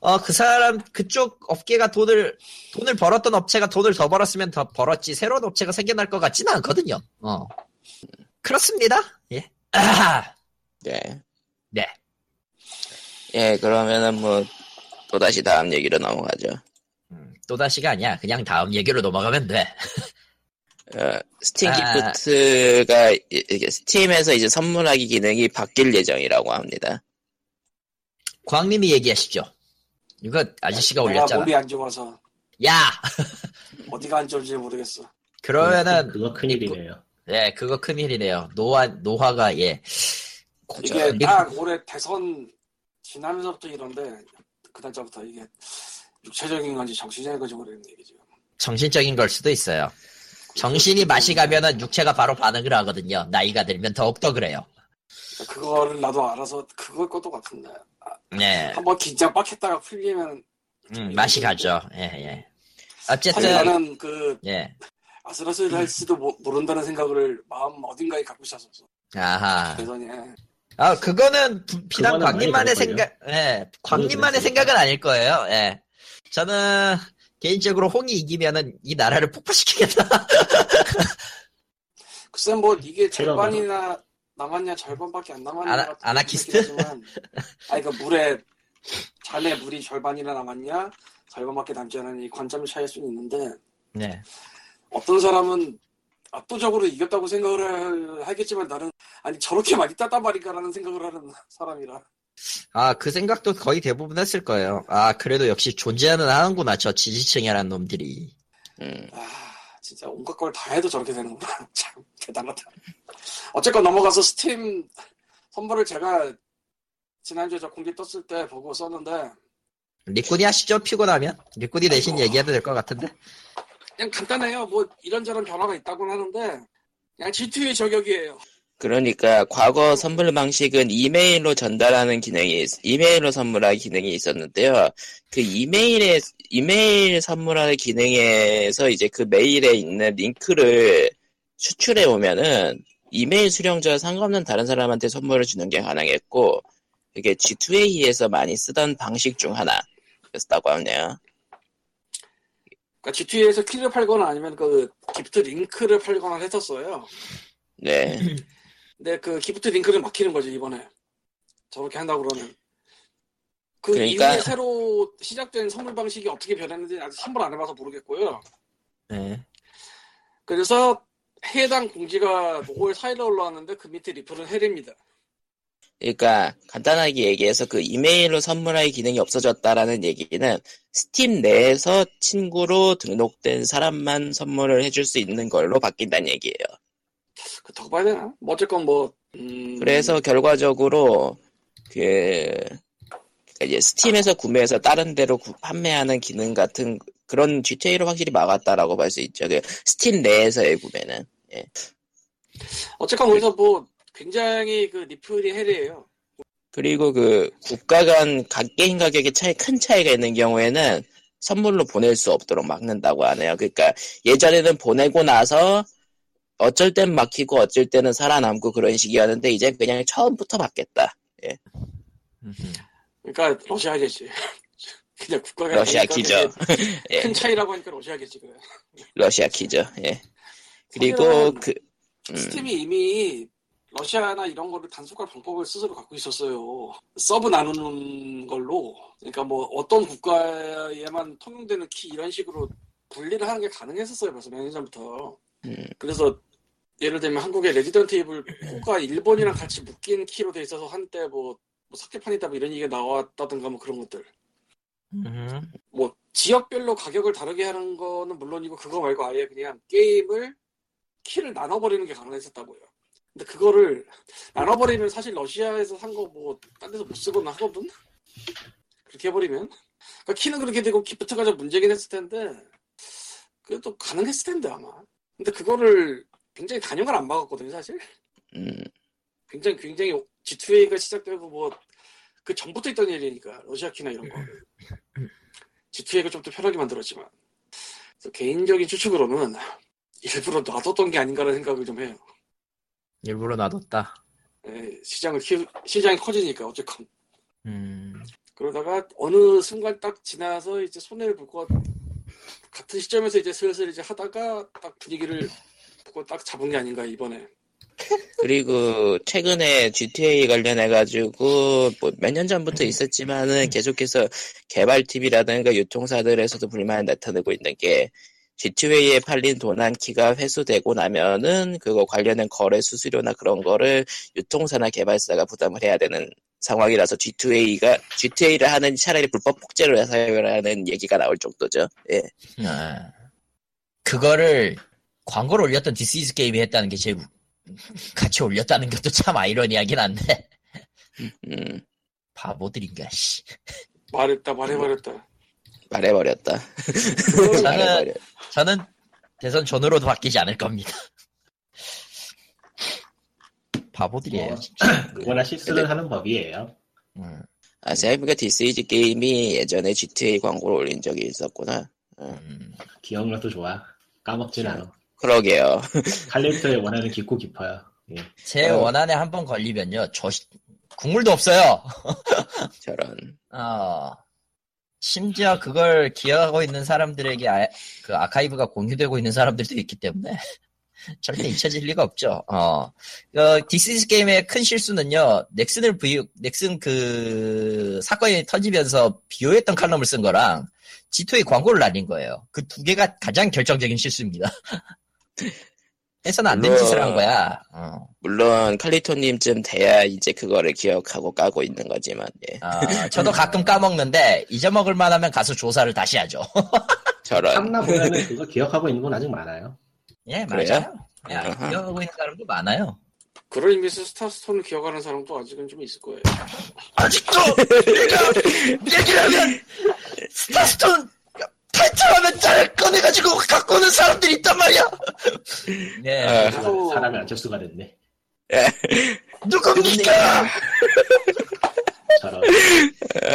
어 그 사람 그쪽 업계가 돈을 돈을 벌었던 업체가 돈을 더 벌었으면 더 벌었지 새로운 업체가 생겨날 것 같지는 않거든요. 어 그렇습니다. 예. 아, 네. 네. 예, 그러면은 뭐, 또다시 다음 얘기로 넘어가죠. 음, 또다시가 아니야. 그냥 다음 얘기로 넘어가면 돼. 어, 스팀 아. 기프트가, 이- 이게 스팀에서 이제 선물하기 기능이 바뀔 예정이라고 합니다. 광님이 얘기하시죠. 이거 아저씨가 내가 올렸잖아. 몸이 안 좋아서 야! 어디가 안 좋은지 모르겠어. 그러면은, 그거 큰일이네요. 예, 그거 큰일이네요. 노화, 노화가, 예. 이게 리- 딱 올해 대선 지나면서부터 이런데 그다음부터 이게 육체적인 건지 정신적인 건지 모르겠는 얘기죠. 정신적인 걸 수도 있어요. 정신이 맛이 가면은 육체가 바로 반응을 하거든요. 나이가 들면 더욱더 그래요. 그거를 나도 알아서 그걸 것도 같은데 아, 네. 한번 긴장 빡 했다가 풀리면 음, 맛이 가죠. 예, 예. 사실 어쨌든, 나는 그 예. 아슬아슬 할지도 모- 모른다는 생각을 마음 어딘가에 갖고 있었어. 아하. 그래서 예. 아, 그거는 부- 비단 광님만의 생각, 예, 광님만의. 생각은 아닐 거예요. 예. 저는 개인적으로 홍이 이기면은 이 나라를 폭파시키겠다. 글쎄 뭐 이게 절반이나 남았냐 절반밖에 안 남았냐 아나- 같은 아나키스트? 아니 그 물에 잔에 물이 절반이나 남았냐 절반밖에 남지 않으니 관점의 차이일 수는 있는데 네. 어떤 사람은 압도적으로 이겼다고 생각을 하겠지만 나는 아니 저렇게 많이 땄단 말인가라는 생각을 하는 사람이라 아, 그 생각도 거의 대부분 했을 거예요. 아, 그래도 역시 존재는 하는구나, 저 지지층이라는 놈들이. 음, 아 진짜 온갖 걸 다 해도 저렇게 되는구나 참 대단하다 어쨌건 넘어가서 스팀 선물을 제가 지난주에 저 공개 떴을 때 보고 썼는데 리꾼이 하시죠, 피곤하면? 리꾼이 대신 아이고. 얘기해도 될 것 같은데? 그냥 간단해요 뭐 이런저런 변화가 있다고는 하는데 그냥 G2의 저격이에요 그러니까 과거 선물 방식은 이메일로 전달하는 기능이 있- 이메일로 선물하기 기능이 있었는데요. 그 이메일에 이메일 선물하는 기능에서 이제 그 메일에 있는 링크를 추출해 오면은 이메일 수령자와 상관없는 다른 사람한테 선물을 주는 게 가능했고 그게 G2A에서 많이 쓰던 방식 중 하나였다고 하네요. 그러니까 G2A에서 키를 팔거나 아니면 그 gift link를 팔거나 했었어요 네. 근데 그 gift link를 막히는 거죠 이번에. 저렇게 한다고 그러면. 그 그러니까- 이후에 새로 시작된 선물 방식이 어떻게 변했는지 아직 한번 안 해봐서 모르겠고요. 네. 그래서 해당 공지가 5월 4일에 올라왔는데 그 밑에 리플은 hell입니다. 그러니까 간단하게 얘기해서 그 이메일로 선물할 기능이 없어졌다라는 얘기는 스팀 내에서 친구로 등록된 사람만 선물을 해줄 수 있는 걸로 바뀐다는 얘기예요. 그렇다고 봐야 되나? 뭐 어쨌건 뭐 음, 그래서 결과적으로 그 그러니까 이제 스팀에서 구매해서 다른 데로 구- 판매하는 기능 같은 그런 G2A를 확실히 막았다라고 볼 수 있죠. 그 스팀 내에서의 구매는 어쨌건 거기서 뭐 굉장히 그 리플이 해리예요 그리고 그 국가 간각 게임 가격에 차이 큰 차이가 있는 경우에는 선물로 보낼 수 없도록 막는다고 하네요. 그러니까 예전에는 보내고 나서 어쩔 땐 막히고 어쩔 때는 살아남고 그런 식이었는데 이제 그냥 처음부터 받겠다. 음흠. 그러니까 러시아겠지 그냥 국가가 러시아 키죠. 예, 큰 차이라고 하니까 러시아겠지 그래 러시아 키죠. 예. 그리고 그 음, 스팀이 이미 러시아나 이런 거를 단속할 방법을 스스로 갖고 있었어요. sub 나누는 걸로. 그러니까 뭐 어떤 국가에만 통용되는 키 이런 식으로 분리를 하는 게 가능했었어요. 벌써 몇 년 전부터. 음, 그래서 예를 들면 한국의 Resident Evil 4가 일본이랑 같이 묶인 키로 돼 있어서 한때 뭐, 뭐 사케판이다 뭐 이런 얘기가 나왔다든가 뭐 그런 것들. 음흠. 뭐 지역별로 가격을 다르게 하는 거는 물론이고 그거 말고 아예 그냥 게임을 키를 나눠버리는 게 가능했었다고요. 근데 그거를 나눠버리면 사실 러시아에서 산 거 뭐 딴 데서 못 쓰거나 하거든. 그렇게 해버리면 그러니까 키는 그렇게 되고 기프트가 좀 문제긴 했을 텐데 그래도 가능했을 텐데 아마. 근데 그거를 굉장히 단연을 안 막았거든요 사실. 음, 굉장히 굉장히 G2A가 시작되고 뭐 그 전부터 있던 일이니까 러시아 키나 이런 거 G2A가 좀 더 편하게 만들었지만 개인적인 추측으로는 일부러 놔뒀던 게 아닌가라는 생각을 좀 해요. 일부러 놔뒀다. 예, 시장을 키 시장이 커지니까 어쨌건 음, 그러다가 어느 순간 딱 지나서 이제 손해를 보고 같은 시점에서 이제 슬슬 이제 하다가 딱 분위기를 보고 딱 잡은 게 아닌가 이번에 그리고 최근에 GTA 관련해가지고 뭐 몇 년 전부터 있었지만은 계속해서 개발팀이라든가 유통사들에서도 불만을 나타내고 있는 게 GTA에 팔린 도난키가 회수되고 나면은 그거 관련된 거래 수수료나 그런 거를 유통사나 개발사가 부담을 해야 되는 상황이라서 G2A가 GTA를 하는 차라리 불법 폭제를 사용을 하는 얘기가 나올 정도죠. 예. 아, 그거를 광고를 올렸던 디스이즈 게임이 했다는 게 제일 우- 같이 올렸다는 것도 참 아이러니하긴 한데 음, 바보들인가 씨. 말했다 말해버렸다 말해버렸다. 저는 말해버려. 저는 대선 전으로도 바뀌지 않을 겁니다. 바보들이에요. 뭐, 진짜. 누구나 실수를 하는 법이에요. 음, 아, 생각해보니까 디스이즈 게임이 예전에 G2A 광고를 올린 적이 있었구나. 음. 기억력도 좋아. 까먹진 않아. 그러게요. 칼리토의 원한은 깊고 깊어요. 예. 제 어. 원한에 한 번 걸리면요, 저 시- 국물도 없어요. 저런. 어, 심지어 그걸 기억하고 있는 사람들에게 아, 그 아카이브가 공유되고 있는 사람들도 있기 때문에 절대 잊혀질 리가 없죠. 어, 어 디스이즈 게임의 큰 실수는요, 넥슨을 부유, 넥슨 그 사건이 터지면서 비호했던 칼럼을 쓴 거랑 G2A 광고를 날린 거예요. 그 두 개가 가장 결정적인 실수입니다. 해서는 안 된 짓을 한 거야. 어. 물론 칼리토님쯤 돼야 이제 그거를 기억하고 까고 있는 거지만 예. 아, 저도 가끔 까먹는데 잊어먹을 만하면 가서 조사를 다시 하죠. 저런. 참나 보면은 그거 기억하고 있는 분 아직 많아요. 예? 맞아요. 예. 기억하고 있는 사람도 많아요. 그런 의미에서 스타스톤을 기억하는 사람도 아직은 좀 있을 거예요 아직도 내가 얘기를 하면 스타스톤 타이틀하면 잘 꺼내가지고 갖고 오는 사람들이 있단 말이야. 예, 아. 그래서 사람이 안철수가 됐네. 누굽니까? 저런.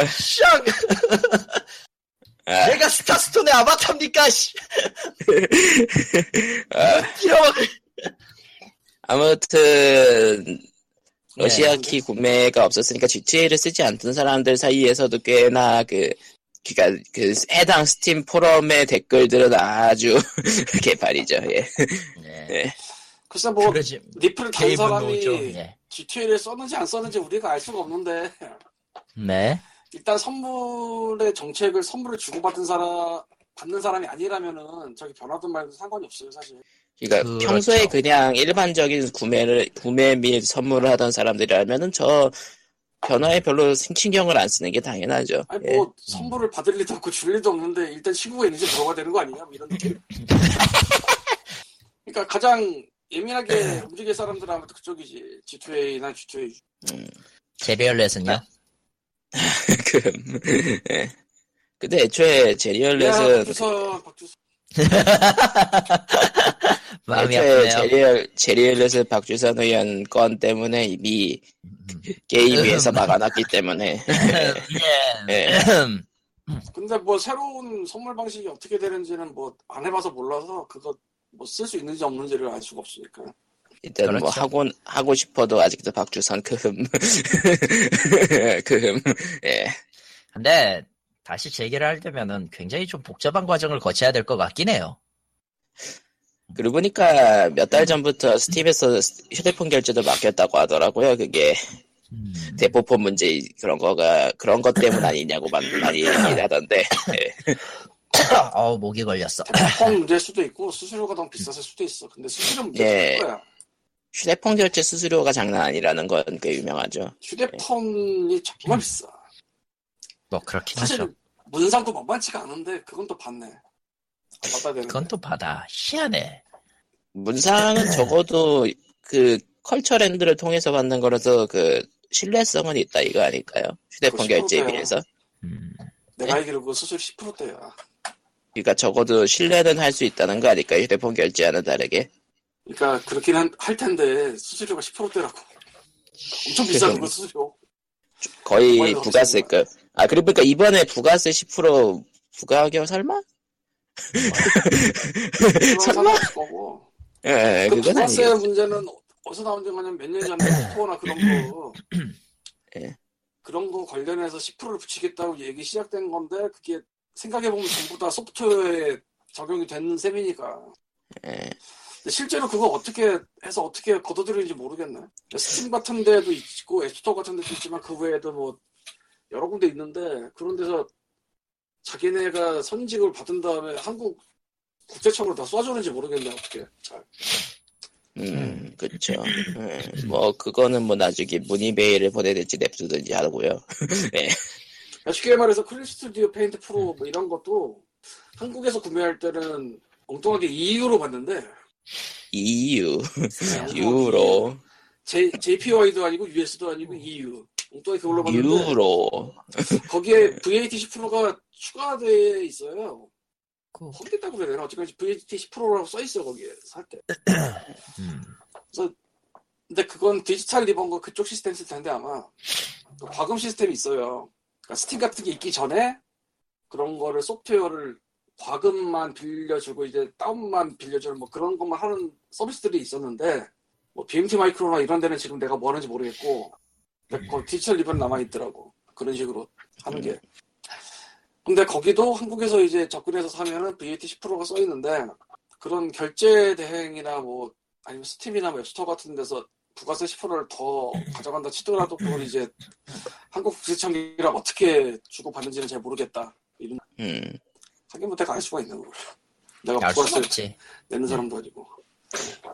샹! 아, 내가 스타스톤의 아바타입니까? 씨. 아, 빌어먹을. 아무튼 러시아 네. 키 구매가 없었으니까 GTA를 쓰지 않던 사람들 사이에서도 꽤나 그 그니까 그 해당 스팀 포럼의 댓글들은 아주 개발이죠. 예. 예, 글쎄 뭐 그러지. 리플을 단 사람이 노죠. 예. GTA를 썼는지 안 썼는지 우리가 알 수가 없는데 네. 일단 선물의 정책을 선물을 주고받은 사람 받는 사람이 아니라면은 저기 변하든 말든 상관이 없어요 사실 그러니까 그렇죠. 평소에 그냥 일반적인 구매를 구매 및 선물을 하던 사람들이라면은 저 변화에 별로 신경을 안 쓰는 게 당연하죠. 아니 예. 뭐 선물을 받을 일도 없고 줄 일도 없는데 일단 친구가 있는지 물어봐야 되는 거 아니냐 뭐 이런 느낌 그러니까 가장 예민하게 움직일 사람들은 아무튼 그쪽이지 G2A나 G2A 음, 제리얼렛은요? 그, 예. 근데 애초에 야 제리얼렛은 박주선 박주선 마음이 애초에 아프네요. 제리얼 제리얼렛은 박주선 의원 건 때문에 이미 게임위에서 막아놨기 때문에 예. 예. 근데 뭐 새로운 선물 방식이 어떻게 되는지는 뭐 안 해봐서 몰라서 그거 뭐 쓸 수 있는지 없는지를 알 수가 없으니까 일단 뭐 그렇죠. 하고 하고 싶어도 아직도 박주선 크흠 크흠 예 근데 다시 재개를 하려면은 굉장히 좀 복잡한 과정을 거쳐야 될 것 같긴 해요. 그러고 보니까 몇 달 전부터 스팀에서 휴대폰 결제도 막혔다고 하더라고요 그게 대포폰 문제 그런 거가 그런 것 때문 아니냐고 막 많이 얘기하던데 예. 어우 목이 걸렸어. 대포폰 문제일 수도 있고 수수료가 너무 비쌌을 수도 있어 근데 수수료 문제일 예. 거야 휴대폰 결제 수수료가 장난 아니라는 건 꽤 유명하죠 휴대폰이 정말 비싸 뭐 그렇긴 사실 하죠. 문상도 만만치가 않은데 그건 또 받네 받아야 되는 그건 또 받아. 희한해. 문상은 적어도 그 컬처랜드를 통해서 받는 거라서 그 신뢰성은 있다 이거 아닐까요? 휴대폰 결제에 10%예요. 비해서. 음. 내가 알기로 그 수수료 10%대야 그러니까 적어도 신뢰는 할 수 있다는 거 아닐까요? 휴대폰 결제와는 다르게. 그러니까 그렇긴 한- 할 텐데 수수료가 10%대라고 엄청 비싸 그거 수수료 거의 거의 부가세급. 아 그리고 그러니까 이번에 부가세 10% 부가하겨 설마? 거고. 예, 그 그건 부가세 아니에요. 문제는 어디서 나온 지 가냐면 몇년 전에 스토어나 그런 거 예. 그런 거 관련해서 10%를 붙이겠다고 얘기 시작된 건데 그게 생각해보면 전부 다 소프트웨어에 적용이 되는 셈이니까 예. 실제로 그거 어떻게 해서 어떻게 걷어들이는지 모르겠네 스팀 같은 데도 있고 앱스토어 같은 데도 있지만 그 외에도 뭐 여러 군데 있는데 그런 데서 자기네가 선직을 받은 다음에 한국 국제청으로 다 쏴주는지 모르겠네 어떻게. 잘. 음, 그쵸. 예, 뭐, 그거는 뭐 나중에 문의 메일을 보내든지 냅두든지 하고요. 쉽게 말해서 클립 스튜디오 페인트 프로 뭐 이런 것도 한국에서 구매할 때는 엉뚱하게 EU로 봤는데. EU, 네, 유로, J, JPY도 아니고 US도 아니고 EU 엉뚱하게 그걸로 봤는데 유로. 거기에 VAT 10%가 추가돼 있어요 그, 거기다고 그래야 되나 어쨌든 VAT 10%라고 써 있어요 거기에 살 때 음. 근데 그건 Digital River인가 그쪽 시스템 쓸 텐데 아마 그 과금 시스템이 있어요. 그러니까 스팀 같은 게 있기 전에 그런 거를 소프트웨어를 과금만 빌려주고 이제 다운만 빌려주는 뭐 그런 것만 하는 서비스들이 있었는데 뭐 BMT Micro나 이런 데는 지금 내가 뭐 하는지 모르겠고 근데 그 Digital River는 남아 있더라고 그런 식으로 하는 게. 근데 거기도 한국에서 이제 접근해서 사면은 VAT 10%가 써 있는데 그런 결제 대행이나 뭐 아니면 스팀이나 뭐 web store 같은 데서 부가세 10%를 더 가져간다 치더라도 그걸 이제 한국 국세청이랑 어떻게 주고 받는지는 잘 모르겠다. 이런 음, 하긴 뭐 내가 알 수가 있는 걸. 내가 알 수가 부가세 없지. 내는 사람도 아니고.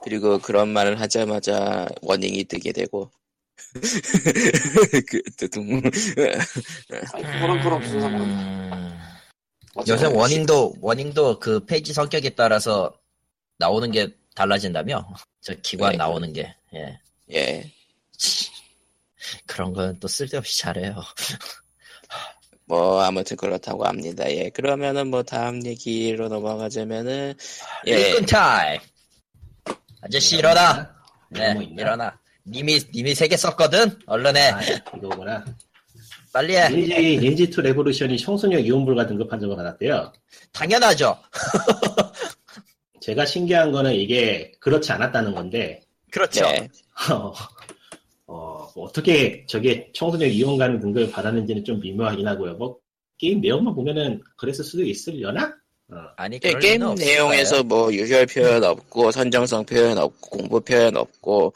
그리고 그런 말을 하자마자 warning이 뜨게 되고. 그. 아니 그거랑 그런 무슨 상관? 요새 warning도 warning도 그 페이지 성격에 따라서 나오는 게 달라진다며? 저 기관 네. 나오는 게. 예. 예. 그런 건 또 쓸데없이 잘해요. 뭐, 아무튼 그렇다고 합니다. 예. 그러면은 뭐, 다음 얘기로 넘어가자면은, 예. 일꾼 타임. 아저씨 일어나. 네, 뭐 있나? 일어나. 님이 님이 세 개 썼거든. 얼른 해. 아, 이거구나. 빨리 해. 닌지, 닌지2 레보루션이 청소년 이용불가 등급 판정을 받았대요. 당연하죠. 제가 신기한 거는 이게 그렇지 않았다는 건데, 그렇죠. 네. 어, 어, 뭐 어떻게 저게 청소년 이용가는 등급을 받았는지는 좀 미묘하긴 하고요. 뭐, 게임 내용만 보면은 그랬을 수도 있으려나? 어, 아니 예, 게임 내용에서. 뭐, 유혈 표현 없고, 선정성 표현 없고, 공부 표현 없고,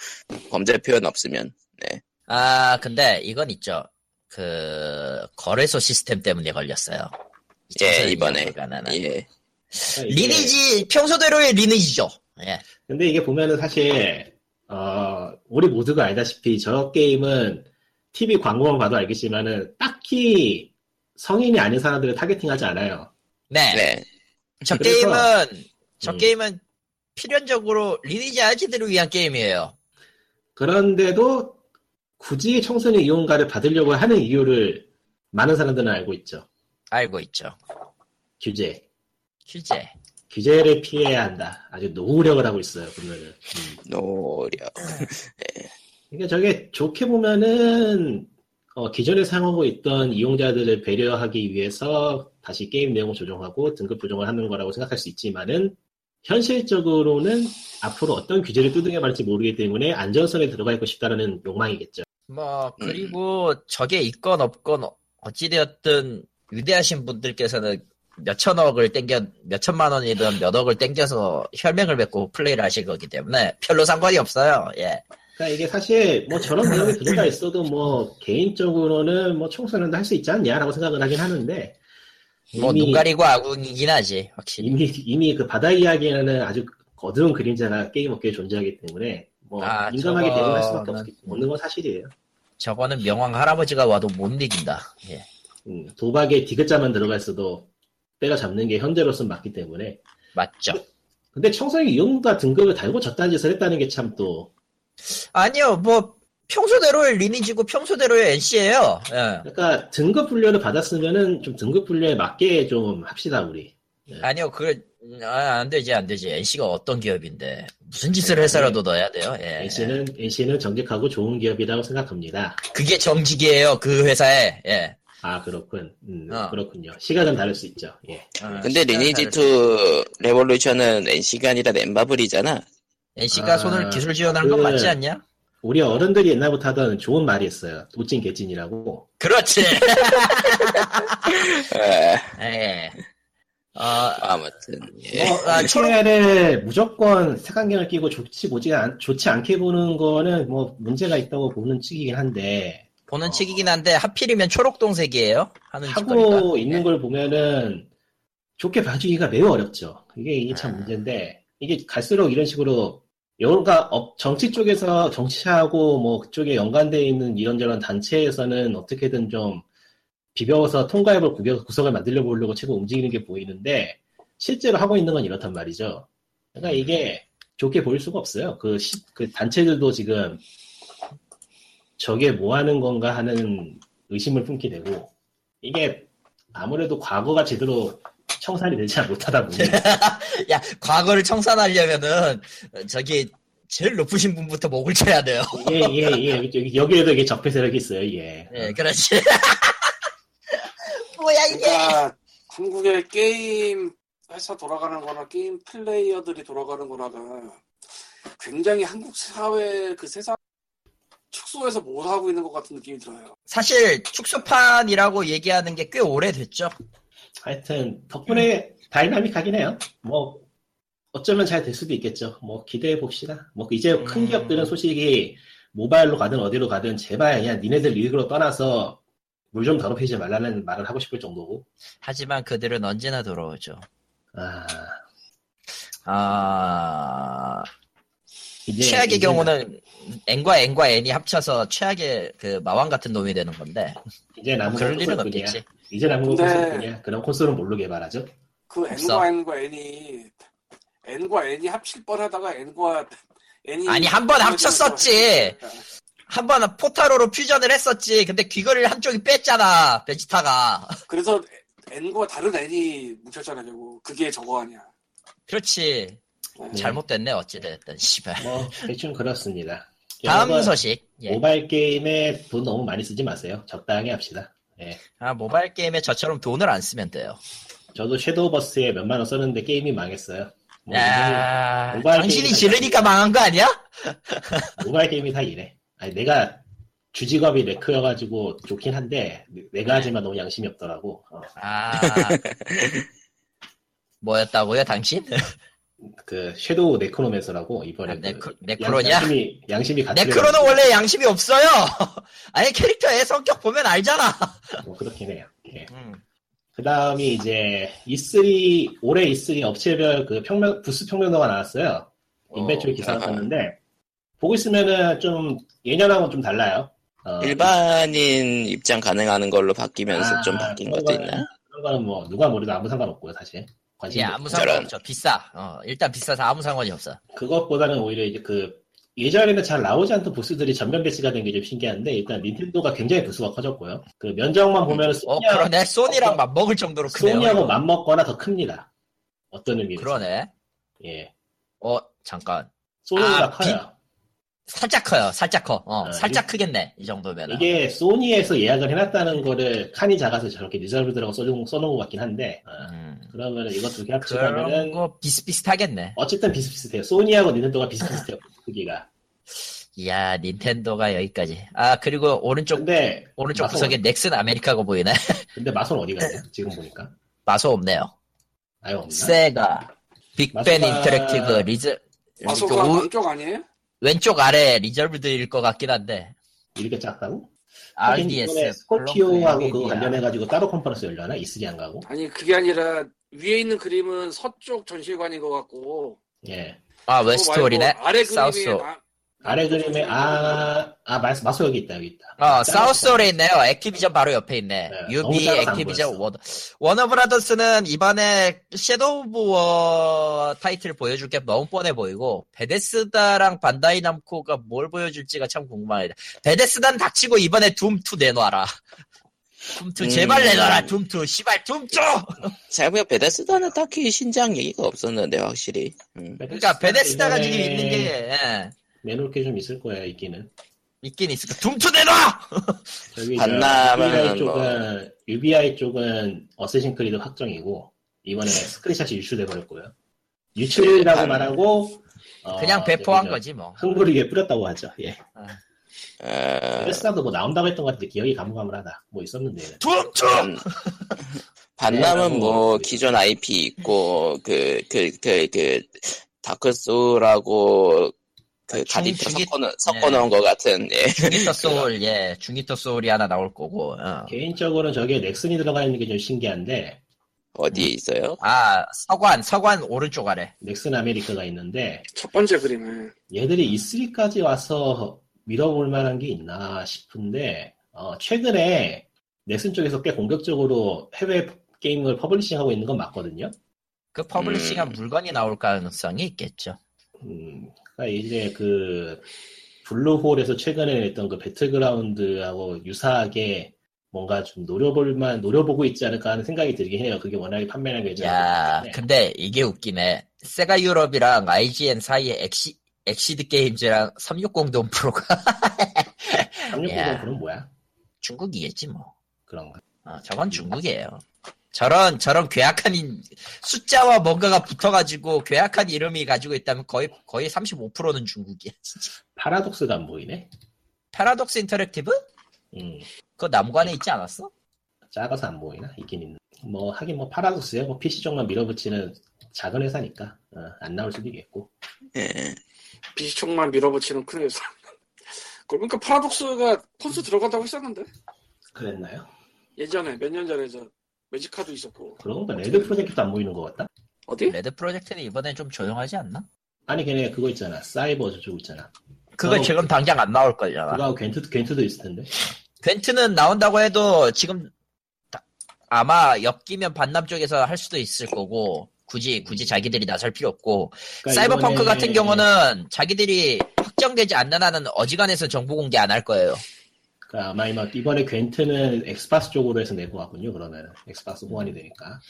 범죄 표현 없으면, 네. 아 근데 이건 있죠. 그 거래소 시스템 때문에 걸렸어요. 예, 이번에. 예. 이게- 리니지 평소대로의 리니지죠. 예. 근데 이게 보면은 사실 어, 우리 모두가 알다시피 저 게임은 TV 광고만 봐도 알겠지만은 딱히 성인이 아닌 사람들을 타겟팅하지 않아요. 네. 네. 저 그래서- 게임은 저 음. 게임은 필연적으로 리니지 아저씨들을 위한 게임이에요. 그런데도 굳이 청소년 이용가를 받으려고 하는 이유를 많은 사람들은 알고 있죠. 알고 있죠. 규제. 규제. 규제를 피해야 한다. 아주 노력을 하고 있어요, 보면은. 음. 노력. 그러니까 저게 좋게 보면은 어, 기존에 사용하고 있던 이용자들을 배려하기 위해서 다시 게임 내용을 조정하고 등급 조정을 하는 거라고 생각할 수 있지만은 현실적으로는 앞으로 어떤 규제를 두둥겨 말지 모르기 때문에 안전성에 들어가 있고 싶다라는 욕망이겠죠. 뭐 그리고 저게 있건 없건 어찌되었든 위대하신 분들께서는 몇 천억을 땡겨 몇 천만 원이든 몇 억을 땡겨서 혈맹을 맺고 플레이를 하실 거기 때문에 별로 상관이 없어요. 예. 그러니까 이게 사실 뭐 저런 내용이 들어가 있어도 뭐 개인적으로는 뭐 청소년도 할 수 있지 않냐라고 생각을 하긴 하는데 뭐 이미- 눈 가리고 아궁이긴 하지 확실히. 이미 이미 그 바다 이야기에는 아주 어두운 그림자가 게임 업계에 존재하기 때문에 뭐 아, 민감하게 저거는- 대응할 수밖에 없, 없는 건 사실이에요. 저거는 명왕 할아버지가 와도 못 이긴다. 예. 음, 도박에 디귿자만 들어가 있어도 때가 잡는 게 현재로서는 맞기 때문에 맞죠. 근데 청소년 이용가 등급을 달고 저딴 짓을 했다는 게 참 또 아니요, 뭐 평소대로의 리니지고 평소대로의 NC예요. 예. 그러니까 등급 분류를 받았으면은 좀 등급 분류에 맞게 좀 합시다 우리 아니요, 그, 아, 안 되지, 안 되지. NC가 어떤 기업인데. 무슨 짓을 해서라도 넣어야 돼요, 예. NC는 NC는 정직하고 좋은 기업이라고 생각합니다. 그게 정직이에요, 그 회사에, 예. 아 그렇군. 음, 어. 그렇군요. 시간은 다를 수 있죠. 예. 어, 근데 시간 리니지 다르지. 2 레볼루션은 NC가 아니라 엠바블이잖아. NC가 아, 손을 기술 지원한 건 그- 맞지 않냐? 우리 어른들이 옛날부터 하던 좋은 말이 있어요. 도찐 개찐이라고. 그렇지. 에, 예. 어, 아무튼 예. 뭐, 아, 초록, 초록을 무조건 색안경을 끼고 좋지 보지 않, 좋지 않게 보는 거는 뭐 문제가 있다고 보는 측이긴 한데 보는 측이긴 한데 하필이면 초록 동색이에요. 하는 하고. 있는 걸 보면은 좋게 봐주기가 매우 어렵죠. 이게 이게 참 아. 문제인데 이게 갈수록 이런 식으로 여가 정치 쪽에서 정치하고 뭐 그쪽에 연관되어 있는 이런저런 단체에서는 어떻게든 좀 비벼서 통과해볼 구겨- 구석을 만들려 보려고 최고 움직이는 게 보이는데 실제로 하고 있는 건 이렇단 말이죠. 그러니까 이게 좋게 보일 수가 없어요. 그, 시- 그 단체들도 지금 저게 뭐 하는 건가 하는 의심을 품게 되고 이게 아무래도 과거가 제대로 청산이 되지 못하다 보니 야, 과거를 청산하려면은, 어, 저기, 제일 높으신 분부터 목을 쳐야 돼요. 예, 예, 예. 여기, 여기에도 이게 적폐 세력이 있어요, 예. 예, 그렇지. 뭐야, 이게. 그러니까 한국의 게임 회사 돌아가는 거나 게임 플레이어들이 돌아가는 거나가 굉장히 한국 사회 그 세상 축소해서 못하고 있는 것 같은 느낌이 들어요. 사실, 축소판이라고 얘기하는 게 꽤 오래됐죠. 하여튼, 덕분에 다이나믹하긴 해요. 뭐, 어쩌면 잘 될 수도 있겠죠. 뭐, 기대해 봅시다. 뭐, 이제 큰 음. 기업들은 솔직히 모바일로 가든 어디로 가든 제발 그냥 니네들 리그로 떠나서 물 좀 더럽히지 말라는 말을 하고 싶을 정도고. 하지만 그들은 언제나 돌아오죠. 아, 아, 이제. 최악의 이제는- 경우는 N과 N과 N이 합쳐서 최악의 그 마왕 같은 놈이 되는 건데 이제 남은 그럴 건 일은. 없겠지. 이제 근데- 콘솔뿐이야. 그럼 콘솔은 뭘로 개발하죠? 그 없어. N과 N과 N이 N과 N이 합칠 뻔하다가 N과 N이 아니, 한 번 합쳤었지. 한 번은 포타로로 퓨전을 했었지. 근데 귀걸이를 한쪽이 뺐잖아. 베지타가. 그래서 N과 다른 N이 뭉쳤잖아 결국 그게 저거 아니야. 그렇지. 네. 잘못됐네 어찌됐든. 씨발. 뭐, 대충 그렇습니다. 다음 소식. 예. 모바일 게임에 돈 너무 많이 쓰지 마세요. 적당히 합시다. 예. 아 모바일 게임에 저처럼 돈을 안 쓰면 돼요. 저도 섀도우버스에 몇만 원 썼는데 게임이 망했어요. 뭐 야, 당신이 지르니까 망한 거 아니야? 모바일 게임이 다 이래. 아니, 내가 주직업이 레크여가지고 좋긴 한데 내가 하지만 너무 양심이 없더라고. 어, 아. 뭐였다고요, 당신? 그 섀도우 네크로맨서라고 이번에 아, 그 네크, 양- 네크로냐? 양 심이 양심이 같은 네크로는 원래 양심이 없어요. 아니 캐릭터의 성격 보면 알잖아. 뭐 그렇긴 해요. 예. 음. 그 다음이 이제 E3 올해 E3 업체별 그 평면 부스 평면도가 나왔어요. 인벤 쪽에 기사가. 떴는데 보고 있으면은 좀 예년하고는 좀 달라요. 어, 일반인 입장 가능하는 걸로 바뀌면서 아, 좀 바뀐 것도 거는- 있나? 그런 거는 뭐 누가 뭐래도 아무 상관없고요 사실. 관심 예, 이 아무 저런. 상관 없죠. 비싸. 어, 일단 비싸서 아무 상관이 없어. 그것보다는 오히려 이제 그 예전에는 잘 나오지 않던 부스들이 전면 배치가 된 게 좀 신기한데 일단 닌텐도가 굉장히 부스가 커졌고요. 그 면적만 보면 어, 소니하고, 그러네. 소니랑 맞먹을 정도로 크네요. 소니하고. 맞먹거나 더 큽니다. 어떤 의미에서? 그러네. 예, 어, 잠깐. 소니가 아, 커요. 살짝 커요. 살짝 커. 어, 아, 살짝 이- 크겠네. 이 정도면. 이게 소니에서 예약을 해놨다는 거를 칸이 작아서 저렇게 Reserved라고 써놓은, 써놓은 것 같긴 한데 어, 음, 그러면 이거 두 개 합치면은 거 비슷비슷하겠네. 어쨌든 비슷비슷해요. 소니하고 닌텐도가 비슷비슷해요. 크기가. 이야, 닌텐도가 여기까지. 아, 그리고 오른쪽, 근데 오른쪽 마소, 구석에 넥슨 아메리카가 보이네. 근데 마손 어디 갔냐? 지금 보니까 마소 없네요. 아예 없나? 세가, 빅벤 마소가- 인터랙티브, reser, 마소가 우- 남쪽 아니에요? 왼쪽 아래 reserved일 것 같긴 한데. 이렇게 작다고? 이번에 RDS. 스코피오하고 그거. 관련해가지고 따로 컨퍼런스 열려나? E3 안 가고? 아니 그게 아니라 위에 있는 그림은 서쪽 전시관인 것 같고 예. 아, West Hall이네. 아래 South. 그림에 나- 아래 그림에, 아, 아, 마, 마소 여기 있다, 여기 있다. 어, South Hall에 있네요. 액티비전 바로 옆에 있네. 네, 안 액티비전. 워너. 워너브라더스는 이번에 Shadow of War 타이틀 보여줄 게 너무 뻔해 보이고, 베데스다랑 반다이 남코가 뭘 보여줄지가 참 궁금합니다. 베데스다는 닥치고 이번에 Doom 2 내놔라. Doom 2 제발 음. 내놔라, Doom 2. 씨발, Doom 2! 생각해보면 베데스다는 딱히 신작 얘기가 없었는데 확실히 음. 그러니까 베데스다가 지금 이번에 있는 게, 예. 내놓을 게 좀 있을 거야, 있기는. 있긴 있을까 Doom Two 내놔! 반남은 UBI 뭐- 쪽은 UBI 쪽은 Assassin's Creed 확정이고 이번에 스크린샷이 유출돼 버렸고요. 유출이라고 반- 말하고 어, 그냥 배포한 저기 저 거지 뭐. 흥부리게 뿌렸다고 하죠. 예. 어, 베데스다도 뭐 나온다고 했던 것 같은데 기억이 가물가물하다. 뭐 있었는데. Doom Two! 반, 반남은 네, 뭐 뭐, 기존 IP 있고 그 그 그그 Dark Soul하고 그 아, God Eater 중기- 섞어 섞어 놓은 것 같은 예. 중기터 소울, 예. 중기터 소울이 하나 나올 거고, 어. 개인적으로는 저기에 넥슨이 들어가 있는 게 좀 신기한데 어디에 있어요? 아, 서관, 서관 오른쪽 아래. 넥슨 아메리카가 있는데 첫 번째 그림에 얘들이 E3까지 와서 밀어볼 만한 게 있나 싶은데 어, 최근에 넥슨 쪽에서 꽤 공격적으로 해외 게임을 publishing하고 있는 건 맞거든요. 그 publishing한 음. 물건이 나올 가능성이 있겠죠. 음, 그러니까 이제 그 블루홀에서 최근에 냈던 그 배틀그라운드하고 유사하게 뭔가 좀 노려볼만 노려보고 있지 않을까 하는 생각이 들긴 해요. 그게 워낙에 판매량이 야, 괜찮아요. 근데 이게 웃기네. 세가 유럽이랑 IGN 사이에 엑시, XSEED Games랑 360 돔프로가 360 야. 는 뭐야? 중국이겠지 뭐. 그런가? 어, 저건 중국이에요. 저런 저런 괴악한 인- 숫자와 뭔가가 붙어가지고 괴악한 이름이 가지고 있다면 거의 거의 35%는 중국이야. 진짜. 파라독스가 안 보이네. Paradox Interactive? 음, 그거 남관에 있지 않았어? 작아서 안 보이나? 있긴 있는. 뭐 하긴 뭐 파라독스야 뭐 PC 쪽만 밀어붙이는 작은 회사니까 어, 안 나올 수도 있겠고. 예. 비시총만 밀어붙이는 큰 회사. 그러니까 파라독스가 콘솔 들어간다고 했었는데 그랬나요? 예전에 몇 년 전에 저 Magicka도 있었고 그러고 보니까 레드 프로젝트도 안 보이는 것 같다. 어디? 레드 프로젝트는 이번엔 좀 조용하지 않나? 아니 걔네 그거 있잖아. 사이버 저쪽 있잖아. 그거 어. 지금 당장 안 나올 거잖아. 그거하고 Gwent Gwent도 있을 텐데. Gwent는 나온다고 해도 지금 다- 아마 엮이면 반남 쪽에서 할 수도 있을 거고 굳이 굳이 자기들이 나설 필요 없고 그러니까 사이버펑크 이번에- 같은 경우는 자기들이 확정되지 않는 한은 어지간해서 정보 공개 안 할 거예요. 그러니까 아마 이마- 이번에 Gwent는 엑스박스 쪽으로 해서 내고 하군요. 그러면 엑스박스 호환이 되니까.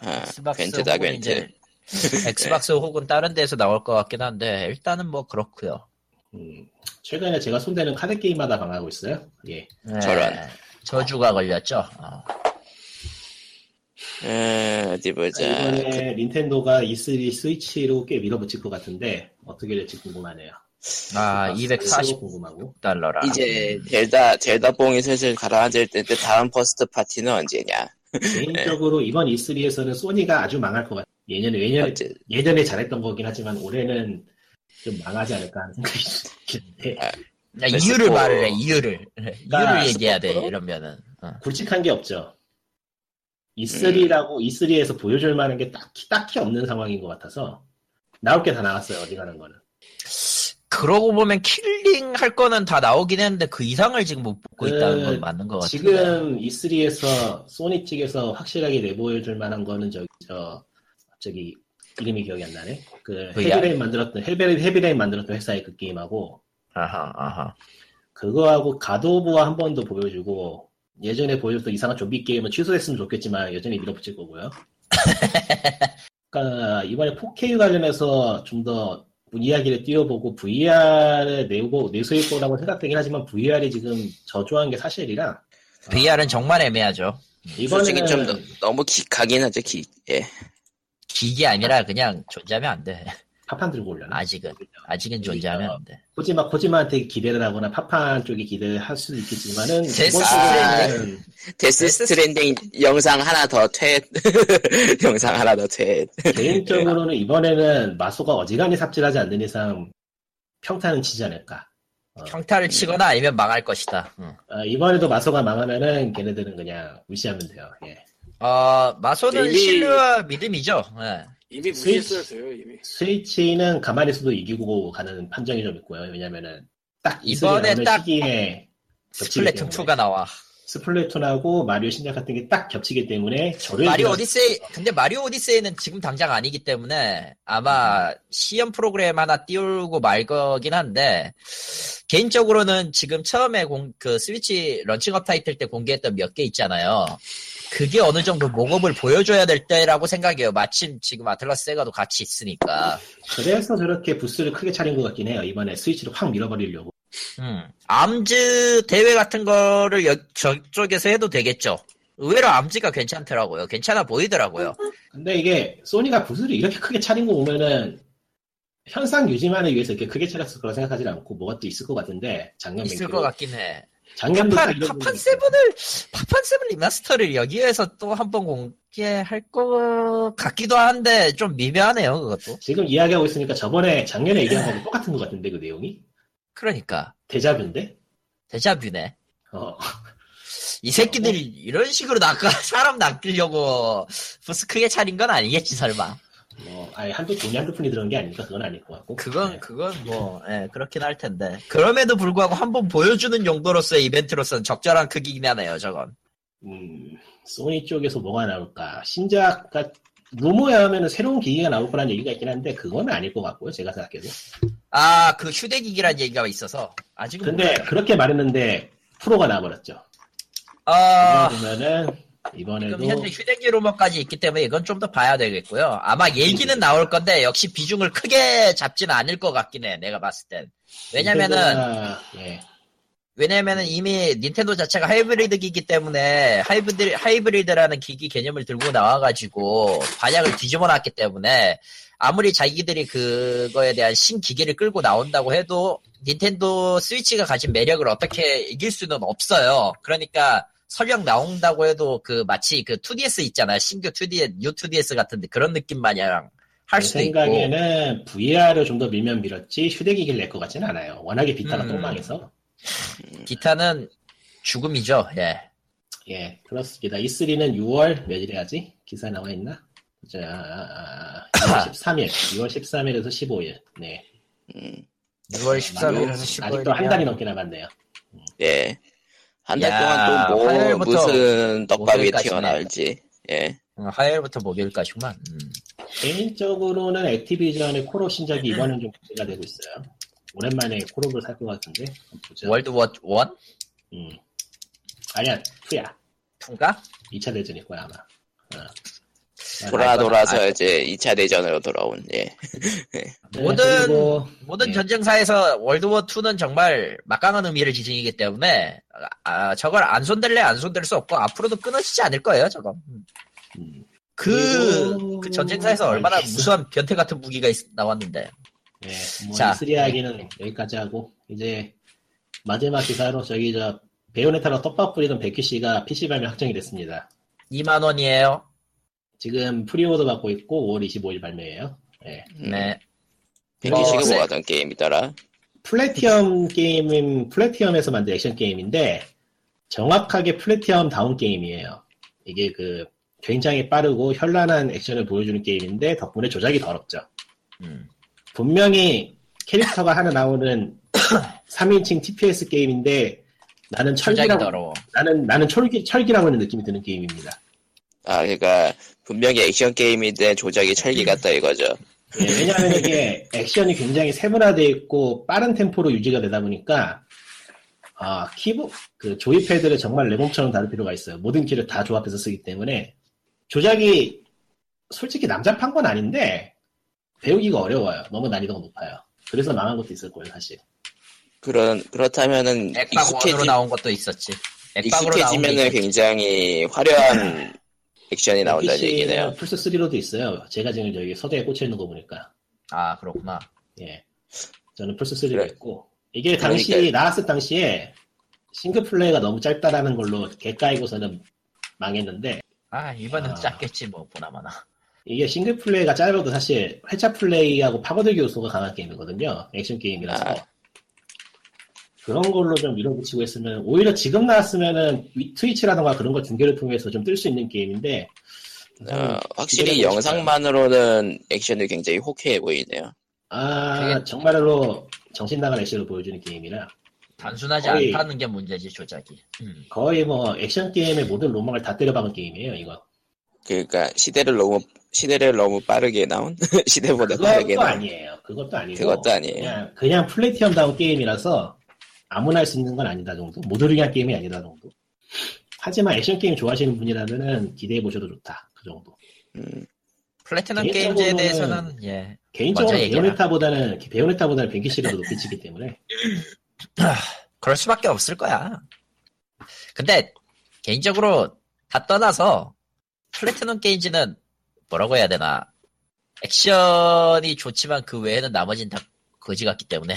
아, 엑스박스 Gwent다 혹은 Gwent. 이제 엑스박스 혹은 다른 데서 나올 것 같긴 한데 일단은 뭐 그렇고요. 음, 최근에 제가 손대는 카드 게임마다 망하고 있어요. 예. 네, 저런. 저주가 걸렸죠. 어. 에, 어디 보자. 이번에 닌텐도가 E3 스위치로 꽤 밀어붙일 것 같은데 어떻게 될지 궁금하네요. 아, 엑스박스도 240 궁금하고. 달러라. 이제 젤다 젤다 뽕이 슬슬 가라앉을 때인데 다음 first party는 언제냐? 개인적으로 이번 E3에서는 소니가 아주 망할 것 같아요. 예년에 예년에 어째 예전에 잘했던 거긴 하지만 올해는 좀 망하지 않을까 하는 생각이 드는데 야, 그래서 이유를 뭐- 말을 해, 이유를. 그러니까 이유를 얘기해야 돼, 스포츠로? 이러면은. 어. 굵직한 게 없죠. E3라고 E3에서 보여줄 만한 게 딱히 딱히 없는 상황인 것 같아서 나올 게 다 나왔어요. 어디 가는 거는. 그러고 보면 killing 할 거는 다 나오긴 했는데 그 이상을 지금 못 보고 그, 있다는 건 맞는 것 같은데. 지금 E3에서 소니 측에서 확실하게 내보여줄 만한 거는 저기 저 저기 이름이 기억이 안 나네. 그 VR? Heavy Rain 만들었던 Heavy Rain Heavy Rain 만들었던 회사의 그 게임하고 아하, 아하. 그거하고 가도부와 한 번 더 보여주고 예전에 보여줬던 이상한 좀비 게임은 취소했으면 좋겠지만 여전히 밀어붙일 거고요. 그러니까 이번에 4K 관련해서 좀더 이야기를 띄워보고 VR에 내고 내수일 거라고 생각되긴 하지만 VR이 지금 저조한 게 사실이라 VR은 정말 애매하죠. 솔직히 이번에는 좀 너, 너무 기하긴 하죠. 기. 예. 기기 아니라 그냥 존재하면 안 돼. 파판 들고 올려나? 아직은. 아직은 안 돼. 코지마 코지마한테 기대를 하거나 파판 쪽에 기대를 할 수도 있겠지만은 Death 이번 Death Stranding 영상 하나 더 퇴. 영상 하나 더 퇴. 개인적으로는 이번에는 마소가 어지간히 삽질하지 않는 이상 평타는 치지 않을까. 어, 평타를 치거나 아니면 망할 것이다. 응. 어, 이번에도 마소가 망하면은 걔네들은 그냥 무시하면 돼요. 예. 어, 마소는 신뢰와 믿음이죠. 예. 이미 무시했어야 돼요 이미. 스위치는 가만히 있어도 이기고 가는 판정이 좀 있고요. 왜냐면은 딱 이번에 딱 시기에 스플래툰 때문에 2가 나와. 스플래툰하고 마리오 신작 같은 게 딱 겹치기 때문에 저를 마리오 오디세이, 근데 마리오 오디세이는 지금 당장 아니기 때문에 아마 시연 프로그램 하나 띄우고 말 거긴 한데, 개인적으로는 지금 처음에 공, 그 스위치 런칭업 타이틀 때 공개했던 몇 개 있잖아요. 그게 어느 정도 모험을 보여줘야 될 때라고 생각해요. 마침 지금 아틀라스 세가도 같이 있으니까. 그래서 저렇게 부스를 크게 차린 것 같긴 해요. 이번에 스위치를 확 밀어버리려고. 음. 암즈 대회 같은 거를 여- 저쪽에서 해도 되겠죠. 의외로 암즈가 괜찮더라고요. 괜찮아 보이더라고요. 근데 이게 소니가 부스를 이렇게 크게 차린 거 보면은 현상 유지만을 위해서 이렇게 크게 차렸을 거라 생각하지 않고 뭐가 또 있을 것 같은데 작년 있을 것 같긴 해. 파판, 파판 세븐을, 파판 세븐 리마스터를 여기에서 또 한 번 공개할 것 같기도 한데, 좀 미묘하네요, 그것도. 지금 이야기하고 있으니까 저번에 작년에 얘기한 거랑 똑같은 것 같은데 그 내용이 그러니까. 데자뷰인데 데자뷰네. 어, 이 새끼들이 이런 식으로 낚아, 사람 낚으려고 부스 크게 차린 건 아니겠지, 설마. 뭐 아예 한두 돈이 한두 푼이 들어간 게 아니니까 그건 아닐 것 같고 그건, 네. 그건 뭐, 예, 그렇긴 할 텐데. 그럼에도 불구하고 한번 보여주는 용도로서의 이벤트로서는 적절한 크기긴 하네요, 저건. 음, 소니 쪽에서 뭐가 나올까 신작가 루머에 하면은 새로운 기기가 나올 거란 얘기가 있긴 한데 그건 아닐 것 같고요 제가 생각해도 아, 그 휴대기기란 얘기가 있어서. 아직은. 근데 몰라요. 그렇게 말했는데 프로가 나와버렸죠 아, 보면은 지금 이번에도 현재 휴대기 루머까지 있기 때문에 이건 좀 더 봐야 되겠고요. 아마 얘기는 나올 건데 역시 비중을 크게 잡지는 않을 것 같긴 해. 내가 봤을 땐. 왜냐면은 예, 왜냐면은 이미 닌텐도 자체가 하이브리드 기기 때문에 하이브리드 하이브리드라는 기기 개념을 들고 나와가지고 반약을 뒤집어 놨기 때문에 아무리 자기들이 그거에 대한 신기기를 끌고 나온다고 해도 닌텐도 스위치가 가진 매력을 어떻게 이길 수는 없어요. 그러니까 설령 나온다고 해도 그 마치 그 2DS 있잖아요. 신규 2DS, 뉴 2DS 같은데 그런 느낌 마냥 할제 수도 있고. 생각에는 VR을 좀 더 밀면 밀었지 휴대기기를 낼 것 같지는 않아요 워낙에 비타가 음. 똥망해서 기타는 죽음이죠. 예. 예 그렇습니다 E3는 6월 며칠이야지 기사 나와 있나 자, 아, 6월 13일 6월 13일에서 15일 네 6월 13일에서 15일. 아직도 한 달이 넘게 남았네요 예. 한달 야, 동안 또 뭐, 무슨 떡밥이. 튀어나올지. 예. 어, 화요일부터 목요일까지구만. 음. 개인적으로는 액티비전의 콜옵 신작이 이번엔 좀 기대가 되고 있어요 오랜만에 콜옵을 살것 같은데 보자 World War One? 음. 아니야 2야 Two인가? 2차 대전일 거야 아마 어. 돌아 아, 돌아서 아, 이제 2차 대전으로 돌아온, 예. 네, 모든- 그리고, 모든 예. 전쟁사에서 World War 2는 정말 막강한 의미를 지니기 때문에 아, 저걸 안 손댈래 안 손댈 수 없고 앞으로도 끊어지지 않을 거예요, 저건. 음. 음, 그, 그리고- 그 전쟁사에서 얼마나 알겠어. 무수한 변태 같은 무기가 있- 나왔는데. 네, 뭐 자. E3 이야기는 여기까지 하고 이제 마지막 기사로 저기 저 베요네타로 떡밥 뿌리던 Vanquish가 PC 발매 확정이 됐습니다. 2만 원이에요. 지금 pre-order 받고 있고 5월 25일 발매예요. 네. 음. 네. Vanquish이 어, 뭐 하던 게임이더라. 플래티넘 게임은 플래티넘에서 만든 액션 게임인데 정확하게 플래티넘 다운 게임이에요. 이게 그 굉장히 빠르고 현란한 액션을 보여주는 게임인데 덕분에 조작이 더럽죠. 음. 분명히 캐릭터가 하나 나오는 3인칭 TPS 게임인데 나는 철기라고. 나는 나는 철기 철기라고 하는 느낌이 드는 게임입니다. 아, 그러니까 분명히 액션 게임인데 조작이 철기 같다 이거죠. 예, 왜냐하면 이게 액션이 굉장히 세분화되어 있고 빠른 템포로 유지가 되다 보니까 아 키보 그 조이패드를 정말 레몬처럼 다룰 필요가 있어요. 모든 키를 다 조합해서 쓰기 때문에 조작이 솔직히 남잡한 건 아닌데 배우기가 어려워요. 너무 난이도가 높아요. 그래서 망한 것도 있을 거예요, 사실. 그런 그렇다면은 액박 원으로 익숙해지 나온 것도 있었지. 액박으로 익숙해지면은. 굉장히 화려한 액션이 나온다는 PC 는 얘기네요. 플스 3로도 있어요. 제가 지금 여기 서대에 꽂혀 있는 거 보니까. 아, 그렇구나. 예. 저는 플스 3로 그래. 있고 이게 당시 그러니까요. 나왔을 당시에 싱글 플레이가 너무 짧다라는 걸로 개까이고서는 망했는데 아, 이번엔 아. 짧겠지, 뭐, 보나마나. 이게 싱글 플레이가 짧아도 사실 회차 플레이하고 파고들기 요소가 강한 게임이거든요. 액션 게임이라서. 아. 그런 걸로 좀 밀어붙이고 했으면 오히려 지금 나왔으면은 위- 트위치라던가 그런 거 중계를 통해서 좀 뜰 수 있는 게임인데 어, 확실히 영상만으로는 액션이 굉장히 호쾌해 보이네요. 아 그게- 정말로 정신 나간 액션을 보여주는 게임이라 단순하지 거의- 않다는 게 문제지, 조작이. 음. 거의 뭐 액션 게임의 모든 로망을 다 때려박은 게임이에요 이거. 그러니까 시대를 너무 시대를 너무 빠르게 나온 시대보다 빠르게 그것도 나온 아니에요. 그것도 아니고. 그것도 아니에요. 그냥, 그냥 플래티엄 다운 게임이라서 아무나 할 수 있는 건 아니다 정도. 모두를 위한 게임이 아니다 정도. 하지만 액션 게임 좋아하시는 분이라면은 기대해 보셔도 좋다. 그 정도. 음, 플래티넘 게임즈에 대해서는, 예. 개인적으로. 베요네타보다는 베요네타보다는 Vanquish가 더 높이 치기 때문에 그럴 수밖에 없을 거야. 근데 개인적으로 다 떠나서 플래티넘 게임즈는 뭐라고 해야 되나 액션이 좋지만 그 외에는 나머진 다 거지 같기 때문에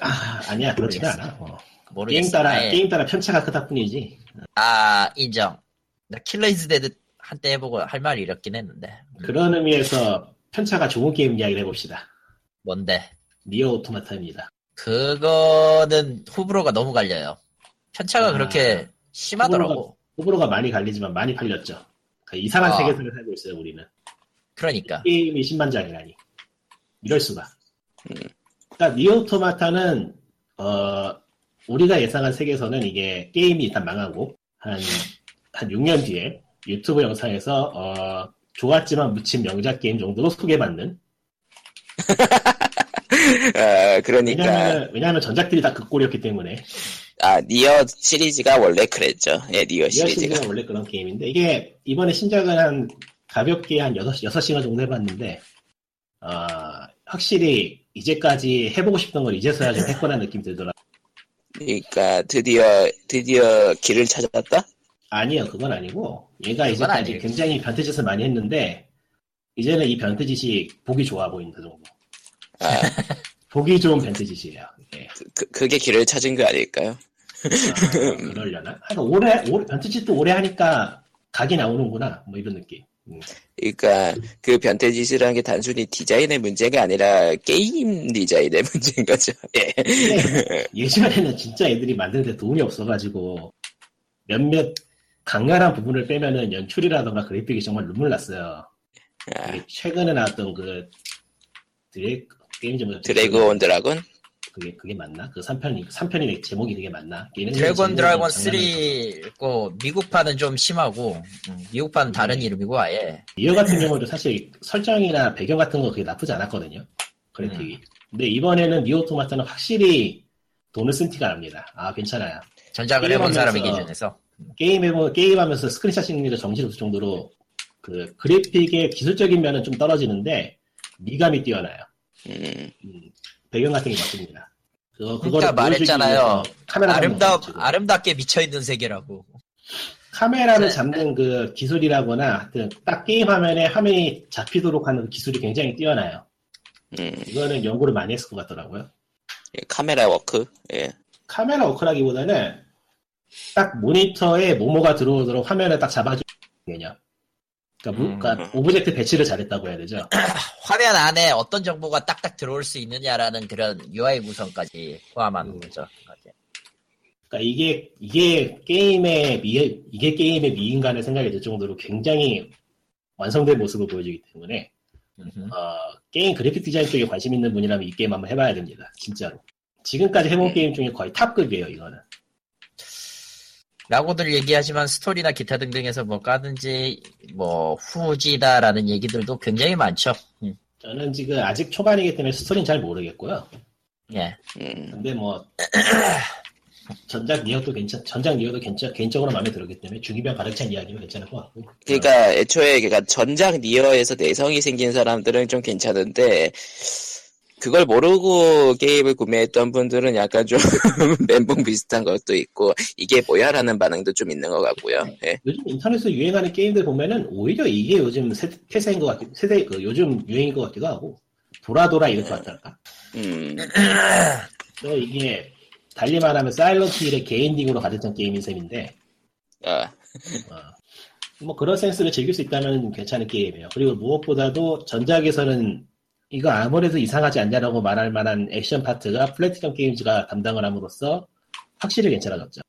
아, 아니야 그렇지는 않아. 어. 모르겠어. 게임 따라 아예. 게임 따라 편차가 크다 뿐이지. 아 인정. 나 Killer Is Dead 한때 해보고 할 말이 이렇긴 했는데 그런 의미에서 편차가 좋은 게임 이야기를 해봅시다. 뭔데? 니어 오토마타입니다. 그거는 호불호가 너무 갈려요. 편차가 아, 그렇게 심하더라고. 호불호가 많이 갈리지만 많이 팔렸죠. 그 이상한 아. 세계관을 살고 있어요 우리는. 그러니까 게임이 10만 장이라니. 이럴 수가. 음. 그러니까 니어 오토마타는 어 우리가 예상한 세계에서는 이게 게임이 일단 망하고 한 한 6년 뒤에 유튜브 영상에서 어 좋았지만 묻힌 명작 게임 정도로 소개받는 아, 그러니까 왜냐면 왜냐면 전작들이 다 그 꼴이었기 때문에 아 니어 시리즈가 원래 그랬죠. 예, 니어 니어 시리즈가. 시리즈가 원래 그런 게임인데 이게 이번에 신작은 한 가볍게 한 6, 6시간 정도 해봤는데 어, 확실히 이제까지 해보고 싶던 걸 이제서야 좀 했구나 느낌 들더라 그러니까 드디어 드디어 길을 찾았다. 아니요 그건 아니고 얘가 그건 이제까지 아니에요. 굉장히 변태짓을 많이 했는데 이제는 이 변태짓이 보기 좋아 보인다 정도 아, 보기 좋은 변태짓이에요 예. 그, 그게 길을 찾은 거 아닐까요? 아, 그러려나? 하여간 오래, 오래 변태짓도 오래 하니까 각이 나오는구나 뭐 이런 느낌 음. 그러니까 그 변태 짓이라는 게 단순히 디자인의 문제가 아니라 게임 디자인의 문제인 거죠. 예. 근데 예전에는 진짜 애들이 만드는데 돈이 없어가지고 몇몇 강렬한 부분을 빼면은 연출이라던가 그래픽이 정말 눈물 났어요. 아, 최근에 나왔던 그 드래 게임 제목 Drag-On Dragoon? 그게 그게 맞나? 그 3편이 3편이 제목이 되게 맞나? 드래곤 드래곤 장난을 3고 미국판은 좀 심하고 음, 미국판은 다른 네. 이름이고 아예 니어 같은 경우도 사실 설정이나 배경 같은 거 그게 나쁘지 않았거든요. 그래픽이. 음. 근데 이번에는 니어 오토마타는 확실히 돈을 쓴 티가 납니다. 아 괜찮아요. 전작을 해본 사람의 기준에서 게임 해보 게임하면서 스크린샷 찍는 게 정신 없을 정도로 그 그래픽의 기술적인 면은 좀 떨어지는데 미감이 뛰어나요. 음, 음, 배경 같은 게 바뀝니다. 그거 그러니까 말했잖아요. 카메라 아름다. 아름답게 미쳐 있는 세계라고. 카메라를 네. 잡는 그 기술이라거나 하여튼 딱 게임 화면에 화면이 잡히도록 하는 기술이 굉장히 뛰어나요. 음, 이거는 연구를 많이 했을 것 같더라고요. 예, 카메라 워크. 예. 카메라 워크라기보다는 딱 모니터에 뭐뭐가 들어오도록 화면을 딱 잡아주는 개념. 그러니까, 무- 음. 그러니까 object 배치를 잘했다고 해야 되죠. 화면 안에 어떤 정보가 딱딱 들어올 수 있느냐라는 그런 UI 구성까지 포함하는 음. 거죠. 그러니까 이게 이게 게임의 미 이게 게임의 미인가 생각이 들 정도로 굉장히 완성된 모습을 보여주기 때문에. 어, 게임 그래픽 디자인 쪽에 관심 있는 분이라면 이 게임 한번 해봐야 됩니다. 진짜로. 지금까지 해본 음. 게임 중에 거의 탑급이에요. 이거는. 라고들 얘기하지만 스토리나 기타 등등에서 뭐 까든지 뭐 후지다라는 얘기들도 굉장히 많죠. 음, 저는 지금 아직 초반이기 때문에 스토리는 잘 모르겠고요. 예. 음, 근데 뭐 전작 니어도 괜찮, 전작 니어도 괜찮, 개인적으로 마음에 들었기 때문에 중이병 가득 찬 이야기는 괜찮을 것 같고. 그러니까 애초에 그러니까 전작 니어에서 내성이 생긴 사람들은 좀 괜찮은데 그걸 모르고 게임을 구매했던 분들은 약간 좀 멘붕 비슷한 것도 있고 이게 뭐야라는 반응도 좀 있는 것 같고요. 예. 요즘 인터넷에서 유행하는 게임들 보면은 오히려 이게 요즘 세, 태세인 것 같기, 세대 그 요즘 유행인 것 같기도 하고 돌아 돌아 이럴 것 같달까. 음, 또 이게 달리 말하면 사일런트 힐의 개인딩으로 가득한 게임인 셈인데 아, 어, 뭐 그런 센스를 즐길 수 있다면 괜찮은 게임이에요. 그리고 무엇보다도 전작에서는 이거 아무래도 이상하지 않냐라고 말할 만한 액션 파트가 플래티넘 게임즈가 담당을 함으로써 확실히 괜찮아졌죠.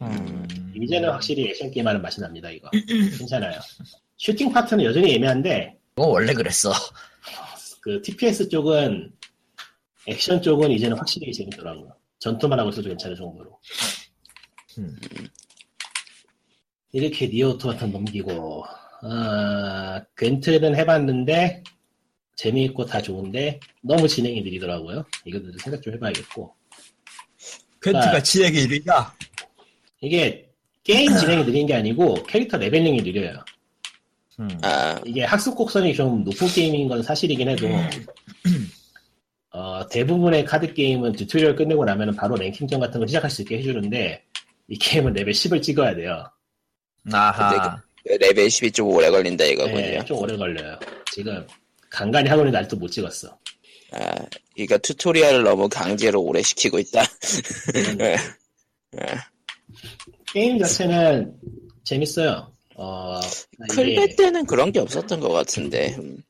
음, 이제는 확실히 액션 게임 하는 맛이 납니다, 이거. 괜찮아요. 슈팅 파트는 여전히 애매한데, 이거 원래 그랬어. 그 TPS 쪽은, 액션 쪽은 이제는 확실히 재밌더라고요. 전투만 하고 있어도 괜찮을 정도로. 음. 이렇게 니어 오토마타 넘기고, 아, 겐트는 해봤는데, 재미있고 다 좋은데, 너무 진행이 느리더라고요. 이것도 생각 좀 해봐야겠고. 겐트가 진행이 이르냐? 이게, 게임 진행이 느린 게 아니고, 캐릭터 leveling이 느려요. 음. 아, 이게 학습 곡선이 좀 높은 게임인 건 사실이긴 해도 어, 어, 대부분의 카드 게임은 tutorial 끝내고 나면 바로 랭킹전 같은 거 시작할 수 있게 해주는데 이 게임은 레벨 10을 찍어야 돼요. 아하. 레벨 10이 좀 오래 걸린다 이거군요. 네, 좀 오래 걸려요. 지금 간간히 있는데 아직도 못 찍었어. 아, 이거 tutorial을 너무 강제로 오래 시키고 있다. 예. 게임 자체는 재밌어요. 어, 클베 이게 때는 그런 게 없었던 것 같은데. 음,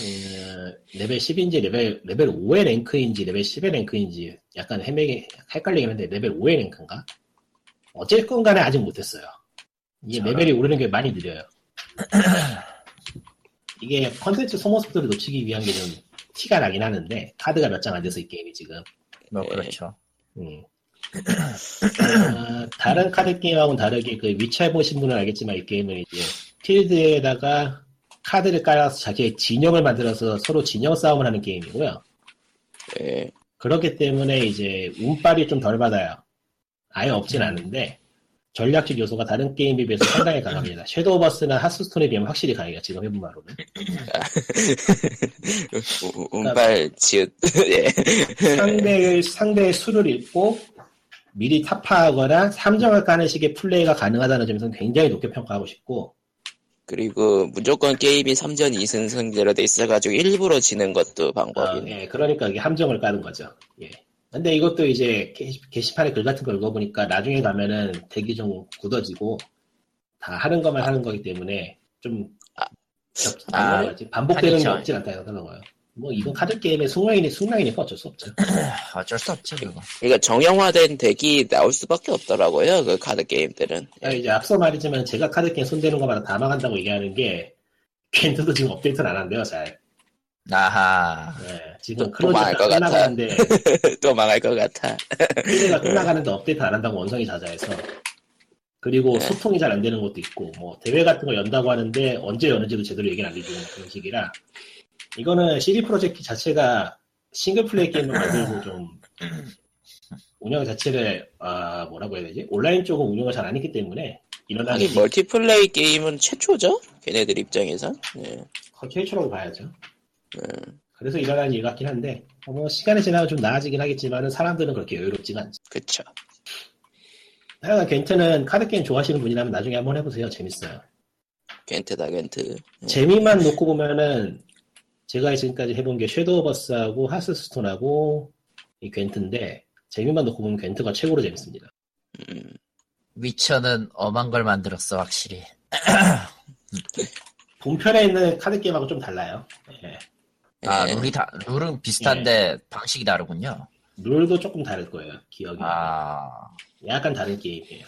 음, 레벨 10인지 레벨 레벨 5의 랭크인지 레벨 10의 랭크인지 약간 헤매게 헷갈리긴 한데 레벨 5의 랭크인가? 어쨌건 간에 아직 못했어요. 이게 저런. 레벨이 오르는 게 많이 느려요. 이게 컨텐츠 소모 속도를 늦추기 위한 게 좀 티가 나긴 하는데 카드가 몇 장 안 돼서 이 게임이 지금 뭐 네. 그렇죠. 음. 어, 다른 카드 게임하고는 다르게 그 위쳐 해 보신 분은 알겠지만 이 게임은 이제 필드에다가 카드를 깔아서 자기의 진영을 만들어서 서로 진영 싸움을 하는 게임이고요. 예. 그렇기 때문에 이제 운빨이 좀 덜 받아요. 아예 없진 않은데 전략적 요소가 다른 게임에 비해서 상당히 강합니다. 섀도우 버스나 하스스톤에 비하면 확실히 강해요. 지금 해본 바로는. 우- 운빨 지읒. 예. 상대의 상대의 수를 읽고 미리 타파하거나 삼정을 까는 식의 플레이가 가능하다는 점에서는 굉장히 높게 평가하고 싶고 그리고 무조건 게임이 3전 2승 승제로 돼 있어가지고 일부러 지는 것도 어, 방법이네. 예, 그러니까 이게 함정을 까는 거죠. 예. 근데 이것도 이제 게시, 게시판에 글 같은 걸 읽어보니까 나중에 가면은 대기 좀 굳어지고 다 하는 것만 하는 거기 때문에 좀 아. 접- 아, 그러지? 반복되는 게. 없진 않다 생각하고요. 뭐 이건 카드 게임의 숙명이니 숙명이니까 어쩔 수 없죠. 어쩔 수 없지 그거. 그러니까 정형화된 deck이 나올 수밖에 없더라고요. 그 카드 게임들은. 아, 이제 앞서 말했지만 제가 카드 게임 손대는 것마다 다 망한다고 얘기하는 게 겐트도 지금 업데이트를 안 한대요, 잘. 아하. 네, 지금 closed가. 끝나가는데 또 망할 것 같아. 필드가 끝나가는데 업데이트 안 한다고 원성이 잦아해서 그리고 네. 소통이 잘 안 되는 것도 있고 뭐 대회 같은 거 연다고 하는데 언제 여는지도 제대로 얘기를 안 해주는 그런 식이라 이거는 CD 프로젝트 자체가 싱글 플레이 게임을 만들고 좀 운영 자체를 아 뭐라고 해야 되지 온라인 쪽은 운영을 잘 안 했기 때문에 일어나는 하긴 멀티플레이 게임은 최초죠? 걔네들 입장에선. 예. 최초라고 봐야죠. 음, 그래서 일어나는 일 같긴 한데 어, 뭐 시간이 지나면 좀 나아지긴 하겠지만 사람들은 그렇게 여유롭지가 않죠. 그쵸. 하여간 겐트는 카드 게임 좋아하시는 분이라면 나중에 한번 해보세요. 재밌어요. 겐트다, 겐트. 재미만 놓고 보면은 제가 지금까지 해본 게 섀도우 버스하고 하스스톤하고 이 겐트인데 재미만 놓고 보면 겐트가 최고로 재밌습니다. 음, 위쳐는 엄한 걸 만들었어 확실히. 본편에 있는 카드 게임하고 좀 달라요. 예. 아 예. 룰이 다 룰은 비슷한데 방식이 다르군요. 룰도 조금 다를 거예요. 기억이. 아 약간 다른 게임이에요.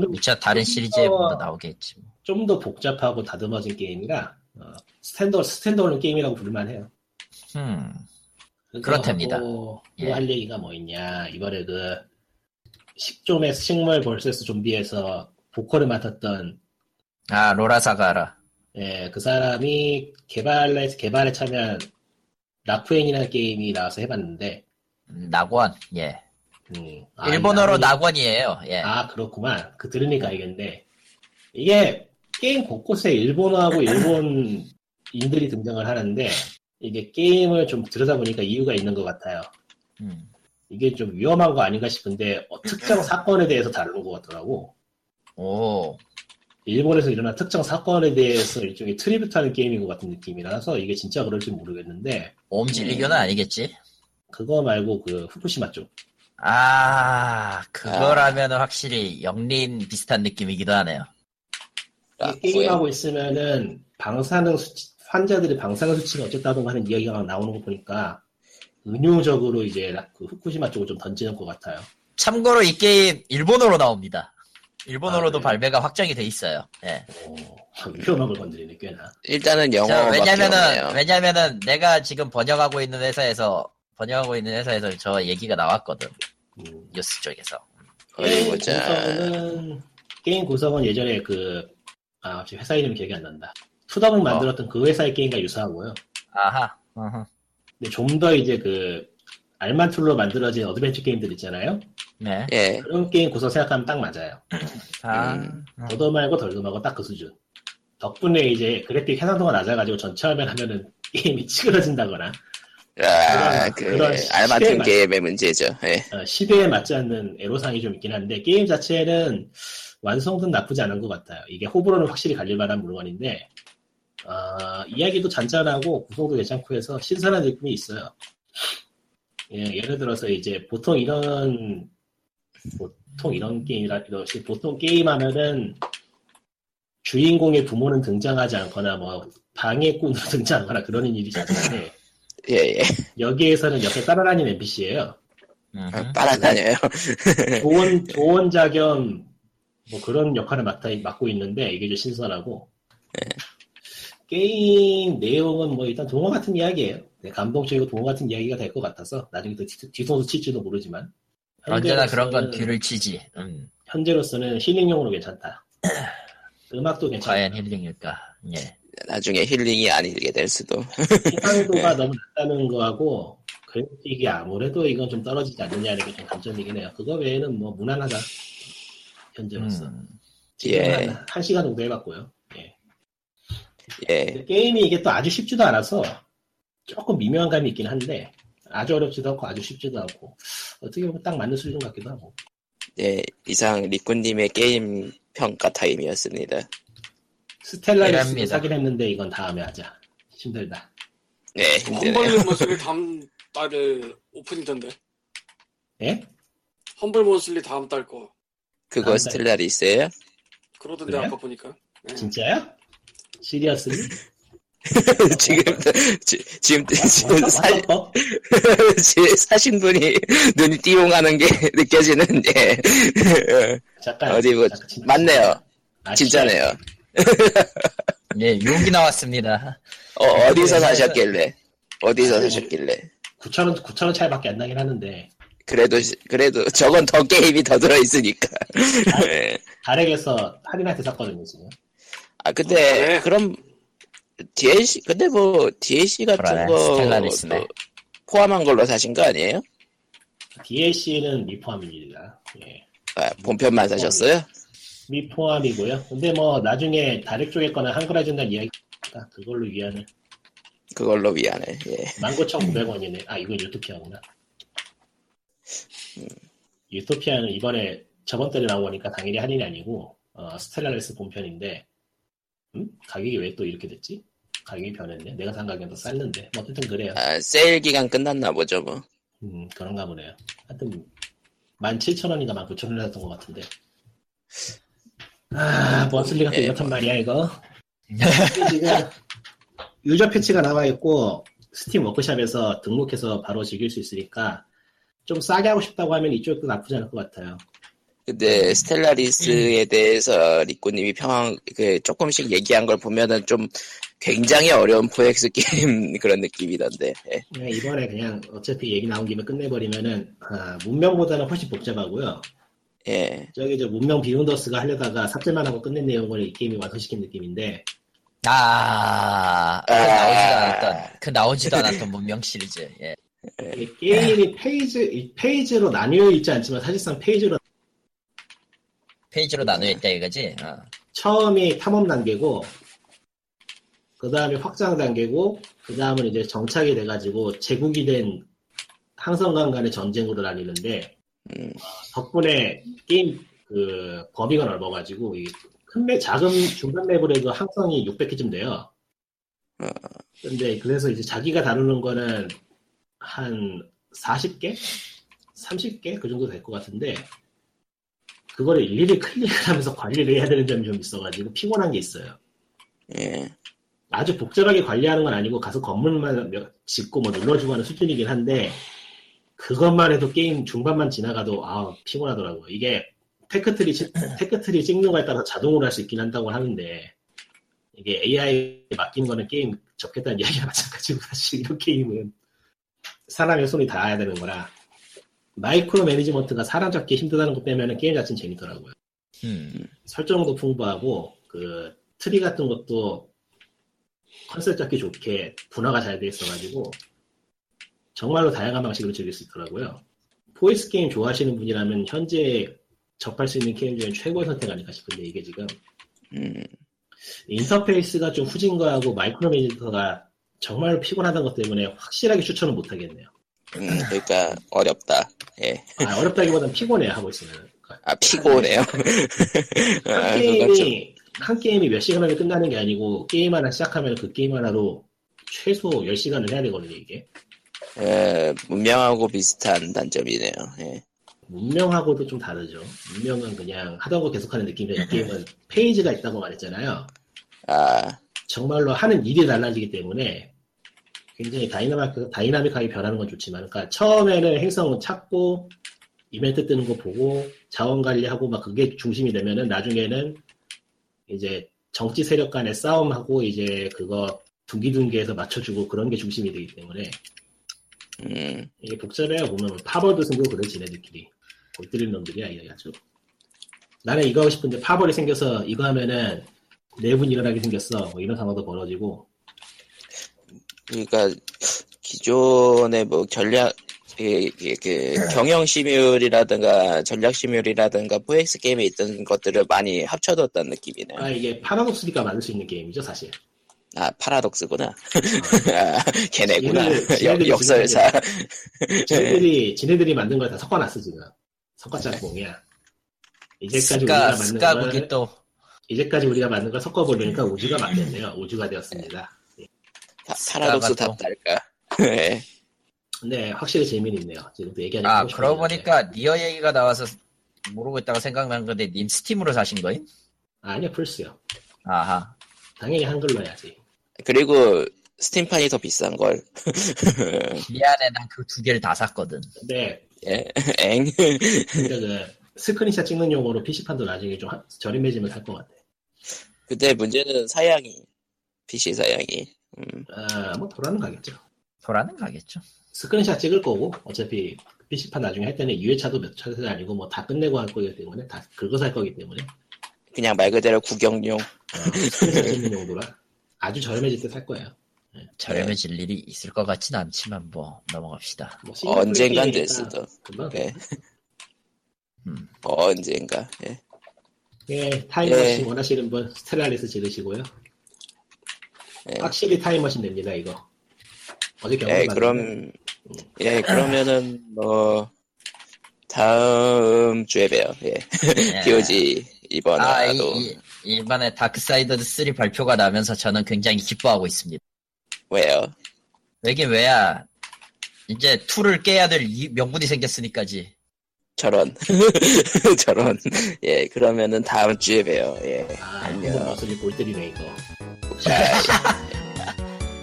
더- 위쳐 다른 좀 시리즈에 더- 보다 나오겠지. 뭐. 좀더 복잡하고 다듬어진 게임이라 어, 스탠더 스탠더얼 게임이라고 부를만 해요. 음. 그렇답니다. 뭐, 예. 뭐할 얘기가 뭐 있냐. 이번에 그 식좀의 식물 벌세스 좀비에서 보컬을 맡았던 아 로라 사가라. 예, 그 사람이 개발에 개발에 참여한 라프엔이라는 게임이 나와서 해봤는데 음, 낙원. 예. 음, 아, 일본어로 이 라프엔이- 낙원이에요. 예. 아 그렇구만. 그 들으니까 알겠네. 이게 게임 곳곳에 일본어하고 일본인들이 등장을 하는데 이게 게임을 좀 들여다보니까 이유가 있는 것 같아요. 음. 이게 좀 위험한 거 아닌가 싶은데 어, 특정 사건에 대해서 다루는 것 같더라고. 오. 일본에서 일어난 특정 사건에 대해서 일종의 트리뷰트하는 게임인 것 같은 느낌이라서 이게 진짜 그럴지 모르겠는데 옴질리교는 아니겠지? 그거 말고 그 후쿠시마 쪽. 아 그거라면 확실히 영린 비슷한 느낌이기도 하네요. 이게 라쿠에. 게임하고 있으면은 방사능 수치, 환자들이 방사능 수치가 어쨌다고 하는 이야기가 막 나오는 거 보니까 은유적으로 이제 그 후쿠시마 쪽을 좀 던지는 것 같아요. 참고로 이 게임 일본어로 나옵니다. 일본어로도 아, 네. 발매가 확정이 돼 있어요. 예. 오, 위험한 걸 건드리네 꽤나. 일단은 저 영어밖에 왜냐면은 없네요. 왜냐면은 내가 지금 번역하고 있는 회사에서 번역하고 있는 회사에서 저 얘기가 나왔거든 음. 뉴스 쪽에서. 게임. 구성은 게임 구성은 예전에 그 아, 갑자기 회사 이름이 기억이 안 난다. 투더문 만들었던 그 회사의 게임과 유사하고요. 아하. 어허. 근데 좀 더 이제 그 알만 툴로 만들어진 어드벤처 게임들 있잖아요. 네. 예. 그런 게임 구성 생각하면 딱 맞아요. 아. 음. 어. 더도 말고 덜도 말고 딱 그 수준. 덕분에 이제 그래픽 해상도가 낮아가지고 전체 화면 하면은 게임이 찌그러진다거나 아, 그런- 그 알맞은 맞- 게임의 문제죠. 예. 어, 시대에 맞지 않는 애로사항이 좀 있긴 한데 게임 자체는 완성도는 나쁘지 않은 것 같아요. 이게 호불호는 확실히 갈릴 만한 물건인데 어, 이야기도 잔잔하고 구성도 괜찮고 해서 신선한 느낌이 있어요. 예, 예를 들어서 이제 보통 이런 보통 이런 게임이라 이러시 보통 게임 하면은 주인공의 부모는 등장하지 않거나 뭐 방해꾼으로 등장하거나 그러는 일이 잦은데 예, 예. 여기에서는 옆에 따라다니는 NPC예요. 음. 따라다녀요. 조언, 조언자 겸, 뭐 그런 역할을 맡아, 맡고 있는데, 이게 좀 신선하고. 게임 내용은 뭐 일단 동화 같은 이야기예요. 네, 감동적이고 동화 같은 이야기가 될 것 같아서, 나중에 또 뒤- 뒤통수 칠지도 모르지만. 언제나 그런 건 뒤를 치지. 음. 현재로서는 힐링용으로 괜찮다. 음악도 괜찮다. 과연 힐링일까? 예. 나중에 힐링이 아니게 될 수도. 해상도가 너무 낮다는 거하고, 그래픽이 아무래도 이건 좀 떨어지지 않느냐는 게좀 단점이긴 해요. 그거 외에는 뭐 무난하다. 현재로서. 음. 예. 한, 한 시간 정도 해봤고요. 예. 예. 게임이 이게 또 아주 쉽지도 않아서 조금 미묘한 감이 있긴 한데 아주 어렵지도 않고 아주 쉽지도 않고 어떻게 보면 딱 맞는 수준 같기도 하고 예. 이상 리꾸님의 게임 평가 타임이었습니다. 스텔라리스 이랍니다. 사긴 했는데 이건 다음에 하자 힘들다 네, 힘드네요. 험블 모슬리 다음 달에 오픈이던데. 예? 험블 모슬리 다음 달 거. 그거 달. 그러던데 스텔라리스예요? 그래요? 아까 보니까. 네. 진짜요? 시리어스리? 지금 지, 지금 지금 사, 어? 지- 사신 분이 눈이 띠용하는 게 느껴지는 예. 잠깐 어디 뭐 잠깐, 진짜. 맞네요. 아, 진짜네요. 예, 용기 나왔습니다. 어, 어디서 그래서- 사셨길래? 어디서 사셨길래? 9천원 9천원 차이밖에 안 나긴 하는데 그래도 시- 그래도 저건 더 게임이 더 들어 있으니까. 예. 다렉에서 할인한테 샀거든요 지금 아 근데 그래? 그럼 DLC 근데 뭐 DLC 같은 그러네, 거 포함한 걸로 사신 거 아니에요? DLC는 미포함입니다 예. 아, 본편만 사셨어요? 미포함이고요 근데 뭐 나중에 다렉 쪽에 거는 한글 해준다는 이야기가 그걸로 위안을 그걸로 위안해. 예. 19,900원이네. 아, 이건 유토피아구나. 유토피아는 이번에 저번 달에 나온 거니까 당연히 할인이 아니고, 어, 스텔라레스 본편인데, 음? 가격이 왜 또 이렇게 됐지? 가격이 변했네. 내가 산 가격은 더 쌌는데. 뭐, 어쨌든 그래요. 아, 세일 기간 끝났나 보죠 뭐. 음, 그런가 보네요. 하여튼, 17,000원인가 19,000원 샀던 것 같은데. 아, 머슬리가 또 예, 이렇단 뭐. 말이야, 이거. 지금, 유저 패치가 나와 있고, 스팀 워크샵에서 등록해서 바로 즐길 수 있으니까, 좀 싸게 하고 싶다고 하면 이쪽도 나쁘지 않을 것 같아요. 근데 스텔라리스에 대해서 리꾸님이 평, 그 조금씩 얘기한 걸 보면은 좀 굉장히 어려운 4X 게임 그런 느낌이던데. 예. 그냥 이번에 그냥 어차피 얘기 나온 김에 끝내버리면은, 아, 문명보다는 훨씬 복잡하고요. 예. 저기 저 문명 비욘드 어스가 하려다가 삭제만 하고 끝낸 내용을 이 게임이 완성시킨 느낌인데, 아, 그 아. 나오지도 않았던, 그 나오지도 않았던 문명 시리즈. 예. 이게 게임이 phase, 이 phase로 나뉘어 있지 않지만 사실상 phase로 phase로 나눠 있다 이거지. 어. 처음이 탐험 단계고, 그 다음에 확장 단계고, 그 다음은 이제 정착이 돼가지고 제국이 된 항성강 간의 전쟁으로 나뉘는데, 음, 덕분에 게임 그 범위가 넓어가지고, 이큰 맵, 작은 중간 맵으로 해도 항성이 600개쯤 돼요. 어. 근데 그래서 이제 자기가 다루는 거는 한 40개? 30개? 그 정도 될 것 같은데, 그거를 일일이 클릭을 하면서 관리를 해야 되는 점이 좀 있어가지고 피곤한 게 있어요. 예. 아주 복잡하게 관리하는 건 아니고 가서 건물만 몇- 짓고 뭐 눌러주고 하는 수준이긴 한데 그것만 해도 게임 중반만 지나가도 아 피곤하더라고요. 이게 tech tree 치- tech tree 찍는 거에 따라서 자동으로 할 수 있긴 한다고 하는데 이게 AI에 맡긴 거는 게임 접겠다는 이야기가 마찬가지고 사실 이런 게임은 사람의 손이 닿아야 되는 거라 micromanagement가 사람 잡기 힘들다는 거 빼면은 게임 자체는 재밌더라고요. 음. 설정도 풍부하고 그 트리 같은 것도 컨셉 잡기 좋게 분화가 잘 돼 있어가지고 정말로 다양한 방식으로 즐길 수 있더라고요. 4X 게임 좋아하시는 분이라면 현재 접할 수 있는 게임 중에 최고의 선택 아닐까 싶은데 이게 지금 음, 인터페이스가 좀 후진 거하고 micromanage가 정말 피곤하던 것 때문에 확실하게 추천은 못 하겠네요. 음, 그러니까 어렵다. 예. 아, 어렵다기보단 피곤해 하고 있으면. 아 피곤해요. 아, 한 게임이 한 게임이 몇 시간 안에 끝나는 게 아니고 게임 하나 시작하면 그 게임 하나로 최소 10시간을 해야 되거든요, 이게. 예, 문명하고 비슷한 단점이네요. 예. 문명하고도 좀 다르죠. 문명은 그냥 하던 거 계속하는 느낌인데 이 게임은 페이지가 있다고 말했잖아요. 아, 정말로 하는 일이 달라지기 때문에 굉장히 dynamic, dynamic하게 변하는 건 좋지만, 그러니까 처음에는 행성을 찾고 이벤트 뜨는 거 보고 자원 관리하고 막 그게 중심이 되면은 나중에는 이제 정치 세력 간의 싸움하고 이제 그거 둥기둥기해서 맞춰주고 그런 게 중심이 되기 때문에 음, 이게 복잡해요. 보면 파버드 승부 그래 지네들끼리. 골 때리는 놈들이야 이게 아주. 나는 이거 하고 싶은데 파벌이 생겨서 이거 하면은 내분 일어나게 생겼어. 뭐 이런 상황도 벌어지고. 그러니까 기존의 뭐 전략 그, 그, 그 경영 시뮬이라든가 전략 시뮬이라든가 포엑스 게임에 있던 것들을 많이 합쳐뒀다는 느낌이네요. 아 이게 파라독스니까 만들 수 있는 게임이죠 사실 아 파라독스구나. 아, 걔네구나. 얘네들- 역, 얘네들이 역설사. 지네들이 지네들이 만든 걸 다 섞어놨어 지금 섞어짝공이야 이제까지 스카 우리가 만든 스카국이 걸또 이제까지 우리가 만든 걸 섞어보려니까 우주가 맞겠네요 우주가 되었습니다 파- 파라독스 답달까. 예. 근데 확실히 재미는 있네요 지금도 얘기하니까 아 그러고. 보니까 니어 얘기가 나와서 모르고 있다가 생각난 건데 님 스팀으로 사신 거임? 아니요 플스요 아하 당연히 한글로 해야지 그리고 스팀판이 더 비싼 걸. 미안해 난 그 두 개를 다 샀거든 네. 예. 엥. 그러니까 그 스크린샷 찍는 용으로 PC판도 나중에 좀 하- 저렴해지면 살 것 같아 근데 문제는 사양이 PC 사양이. 음, 아 뭐 돌아는 가겠죠 돌아는 가겠죠 스크린샷 찍을 거고 어차피 PC판 나중에 할 때는 2회차도 몇 차도 아니고 뭐 다 끝내고 할 거기 때문에 다 긁어서 할 거기 때문에 그냥 말 그대로 구경용. 어, 스크린샷 찍는 용도라 아주 저렴해질 때 살 거예요 저렴해질 일이 있을 것 같진 않지만 뭐 넘어갑시다 뭐 싱글 언젠간 플레이니까 될 수도. 금방 네. 음. 언젠가. 예. 예, 타임머신 예. 원하시는 분 스텔라리스 지르시고요 예. 확실히 타임머신 됩니다 이거 어제 경험 예, 그럼, 예, 그러면은, 뭐, 다음 주에 봬요. 예. 예. POG, 이번 아, 이, 화도. 이, 이번에 다크사이더즈 3 발표가 나면서 저는 굉장히 기뻐하고 있습니다. 왜요? 왜긴 왜야, 이제 2를 깨야 될 이- 명분이 생겼으니까지. 저런. 저런. 예, 그러면은 다음 주에 봬요. 예. 아, 안녕. 머슬이 골 때리네 이거 자,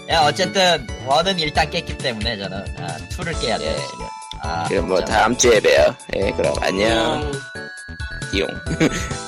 야, 어쨌든, 1은 일단 깼기 때문에 저는, 아, 2를 깨야 돼요, 예. 지금. 아, 그럼 뭐. 다음 주에 봬요. 예, 그럼 안녕. 음, 띠용.